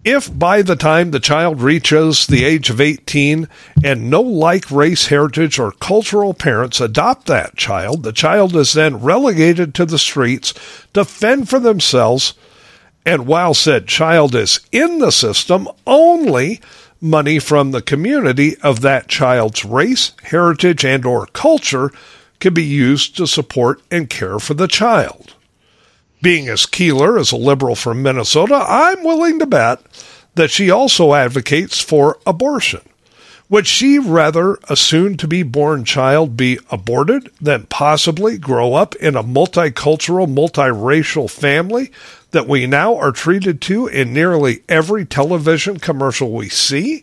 If by the time the child reaches the age of 18 and no like race, heritage, or cultural parents adopt that child, the child is then relegated to the streets to fend for themselves. And while said child is in the system, only money from the community of that child's race, heritage, and or culture can be used to support and care for the child. Being as Keeler is a liberal from Minnesota, I'm willing to bet that she also advocates for abortion. Would she rather a soon to be born child be aborted than possibly grow up in a multicultural, multiracial family that we now are treated to in nearly every television commercial we see?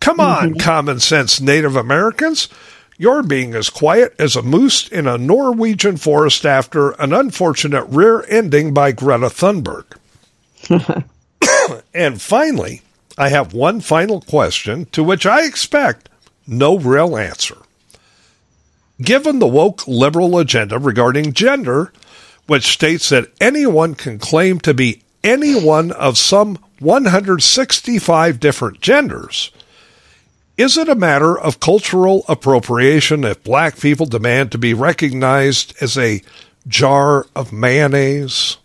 Come on, mm-hmm. common sense Native Americans. You're being as quiet as a moose in a Norwegian forest after an unfortunate rear ending by Greta Thunberg. <laughs> and finally, I have one final question to which I expect no real answer. Given the woke liberal agenda regarding gender, which states that anyone can claim to be any one of some 165 different genders, is it a matter of cultural appropriation if black people demand to be recognized as a jar of mayonnaise?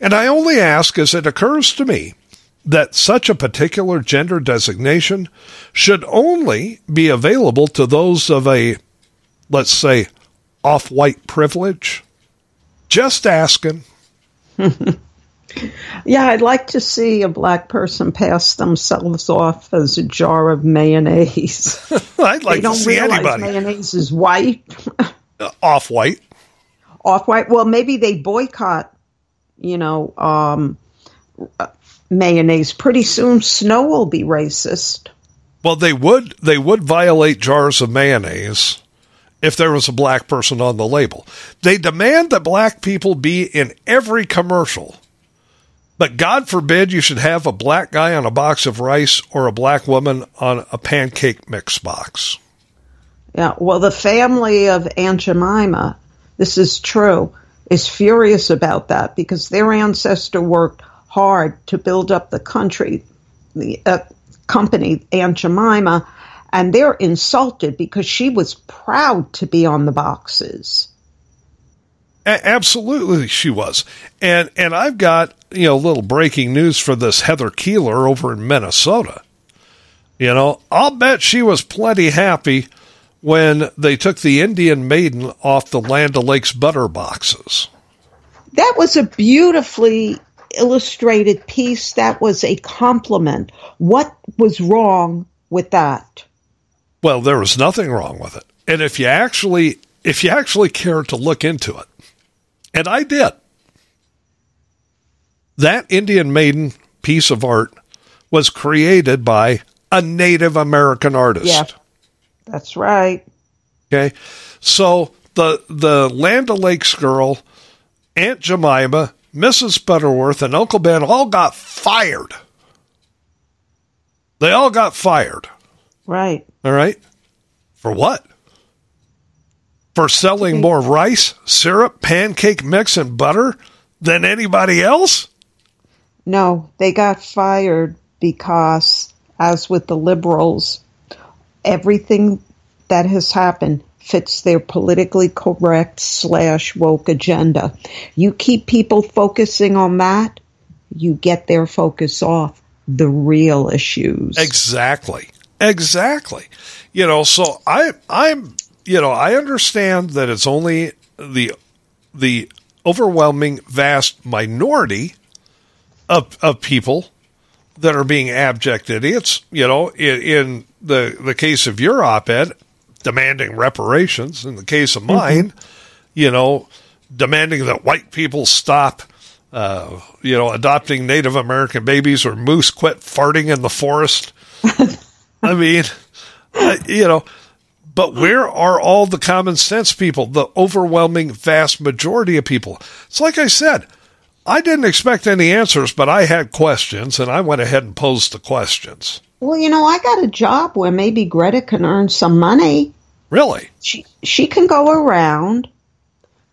And I only ask as it occurs to me that such a particular gender designation should only be available to those of a, let's say, off white privilege. Just asking. <laughs> Yeah, I'd like to see a black person pass themselves off as a jar of mayonnaise. <laughs> I'd like they to don't see anybody. mayonnaise is white. <laughs> Off white. Off white. Well, maybe they boycott, you know, um, mayonnaise. Pretty soon, Snow will be racist. Well, they would they would violate jars of mayonnaise if there was a black person on the label. They demand that black people be in every commercial. But God forbid you should have a black guy on a box of rice or a black woman on a pancake mix box. Yeah, well, the family of Aunt Jemima, this is true, is furious about that because their ancestor worked hard to build up the country, the uh, company, Aunt Jemima, and they're insulted because she was proud to be on the boxes. A- absolutely, she was, and and I've got you know little breaking news for this Heather Keeler over in Minnesota. You know, I'll bet she was plenty happy when they took the Indian Maiden off the Land O'Lakes butter boxes. That was a beautifully illustrated piece. That was a compliment. What was wrong with that? Well, there was nothing wrong with it. And if you actually if you actually cared to look into it, and I did. That Indian Maiden piece of art was created by a Native American artist. Yeah. That's right. Okay. So the the Land O'Lakes girl, Aunt Jemima, Mrs. Butterworth, and Uncle Ben all got fired. They all got fired. Right. All right. For what? For selling more rice, syrup, pancake mix, and butter than anybody else? No, they got fired because, as with the liberals, everything that has happened fits their politically correct slash woke agenda. You keep people focusing on that, you get their focus off the real issues. Exactly. Exactly. You know, so I I'm you know, I understand that it's only the the overwhelming vast minority of of people that are being abject idiots, you know, in, in the the case of your op-ed demanding reparations, in the case of mine, mm-hmm. you know, demanding that white people stop uh, you know, adopting Native American babies or moose quit farting in the forest. <laughs> I mean, uh, you know, but where are all the common sense people, the overwhelming vast majority of people? It's like I said, I didn't expect any answers, but I had questions and I went ahead and posed the questions. Well, you know, I got a job where maybe Greta can earn some money. Really? She she can go around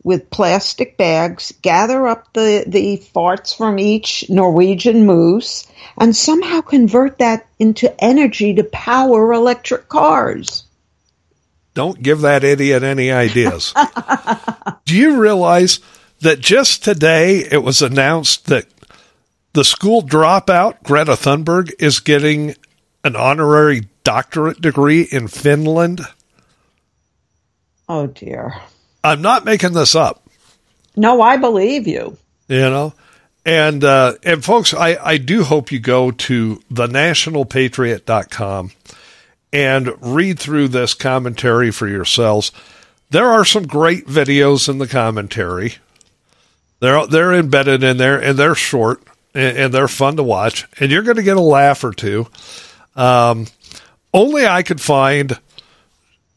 with plastic bags, gather up the, the farts from each Norwegian moose, and somehow convert that into energy to power electric cars. Don't give that idiot any ideas. <laughs> Do you realize that just today it was announced that the school dropout, Greta Thunberg, is getting an honorary doctorate degree in Finland? Oh, dear. I'm not making this up. No, I believe you. You know, and uh, and folks, I I do hope you go to thenationalpatriot.com and read through this commentary for yourselves. There are some great videos in the commentary. They're they're embedded in there, and they're short and, and they're fun to watch, and you're going to get a laugh or two. Um, only I could find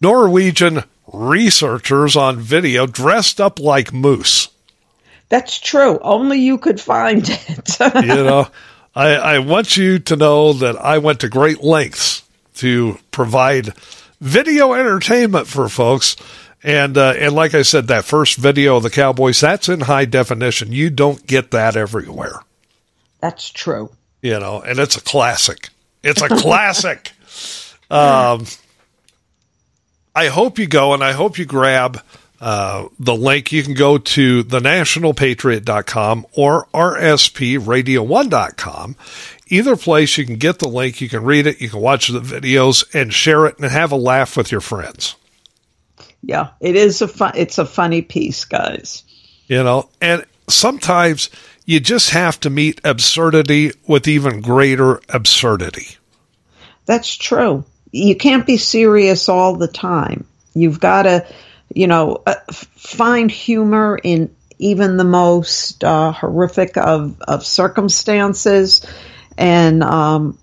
Norwegian researchers on video dressed up like moose. That's true. Only you could find it. <laughs> you know, I, I want you to know that I went to great lengths to provide video entertainment for folks. And uh, and like I said, that first video of the Cowboys, that's in high definition. You don't get that everywhere. That's true. You know, and it's a classic. It's a <laughs> classic. Um, I hope you go and I hope you grab uh, the link. You can go to thenationalpatriot.com or rspradio1.com. Either place, you can get the link, you can read it, you can watch the videos and share it and have a laugh with your friends. Yeah, it is a fun. It's a funny piece, guys. You know, and sometimes you just have to meet absurdity with even greater absurdity. That's true you can't be serious all the time. You've got to you know, uh, find humor in even the most uh, horrific of, of circumstances. And um,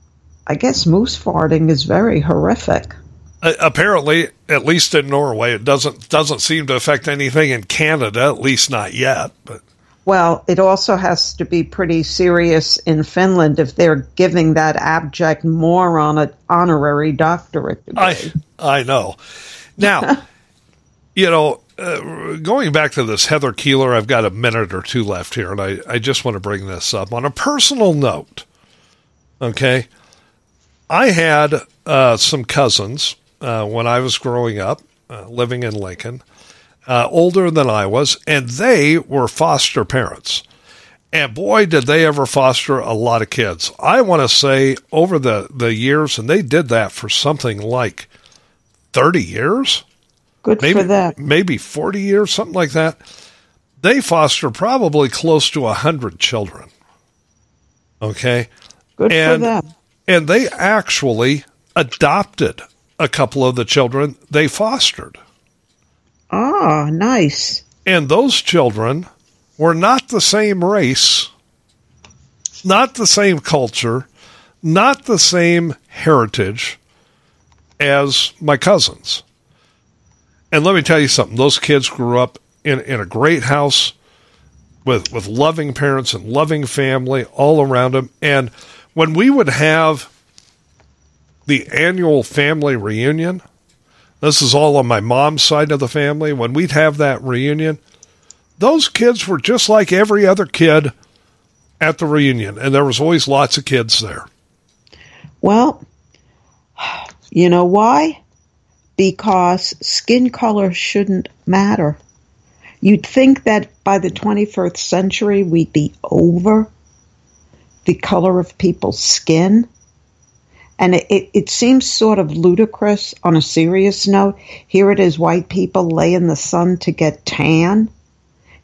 I guess moose farting is very horrific. Apparently, at least in Norway, it doesn't doesn't seem to affect anything in Canada, at least not yet. But well, it also has to be pretty serious in Finland if they're giving that abject moron an honorary doctorate degree. I I know. Now, <laughs> you know, uh, going back to this Heather Keeler, I've got a minute or two left here, and I, I just want to bring this up. On a personal note, okay, I had uh, some cousins uh, when I was growing up, uh, living in Lincoln, uh, older than I was, and they were foster parents. And boy, did they ever foster a lot of kids. I want to say over the, the years, and they did that for something like 30 years Good maybe, for them. Maybe 40 years, something like that. They foster probably close to 100 children. Okay. Good and, for them. And they actually adopted a couple of the children they fostered. Ah, nice. And those children were not the same race, not the same culture, not the same heritage as my cousins. And let me tell you something, those kids grew up in, in a great house with with loving parents and loving family all around them. And when we would have the annual family reunion, this is all on my mom's side of the family, when we'd have that reunion, those kids were just like every other kid at the reunion, and there was always lots of kids there. Well, you know why? Because skin color shouldn't matter. You'd think that by the 21st century we'd be over the color of people's skin. And it, it, it, seems sort of ludicrous on a serious note. Here it is, white people lay in the sun to get tan.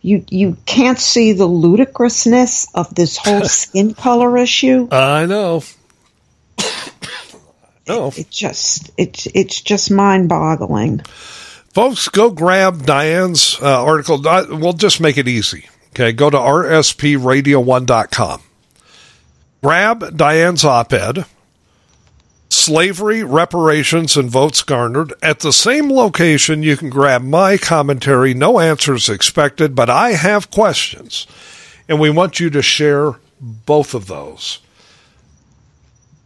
You you can't see the ludicrousness of this whole <laughs> skin color issue. I know. <coughs> no. It, it just it's it's just mind boggling. Folks, go grab Diane's uh, article. We'll just make it easy. Okay, go to rspradio1.com. Grab Diane's op ed, Slavery, Reparations, and Votes Garnered. At the same location, you can grab my commentary. No answers expected, but I have questions. And we want you to share both of those.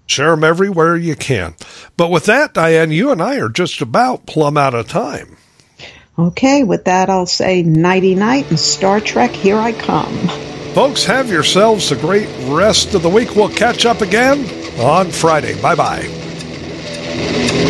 Share them everywhere you can. But with that, Diane, you and I are just about plumb out of time. Okay, with that, I'll say nighty night and Star Trek, here I come. Folks, have yourselves a great rest of the week. We'll catch up again on Friday. Bye bye.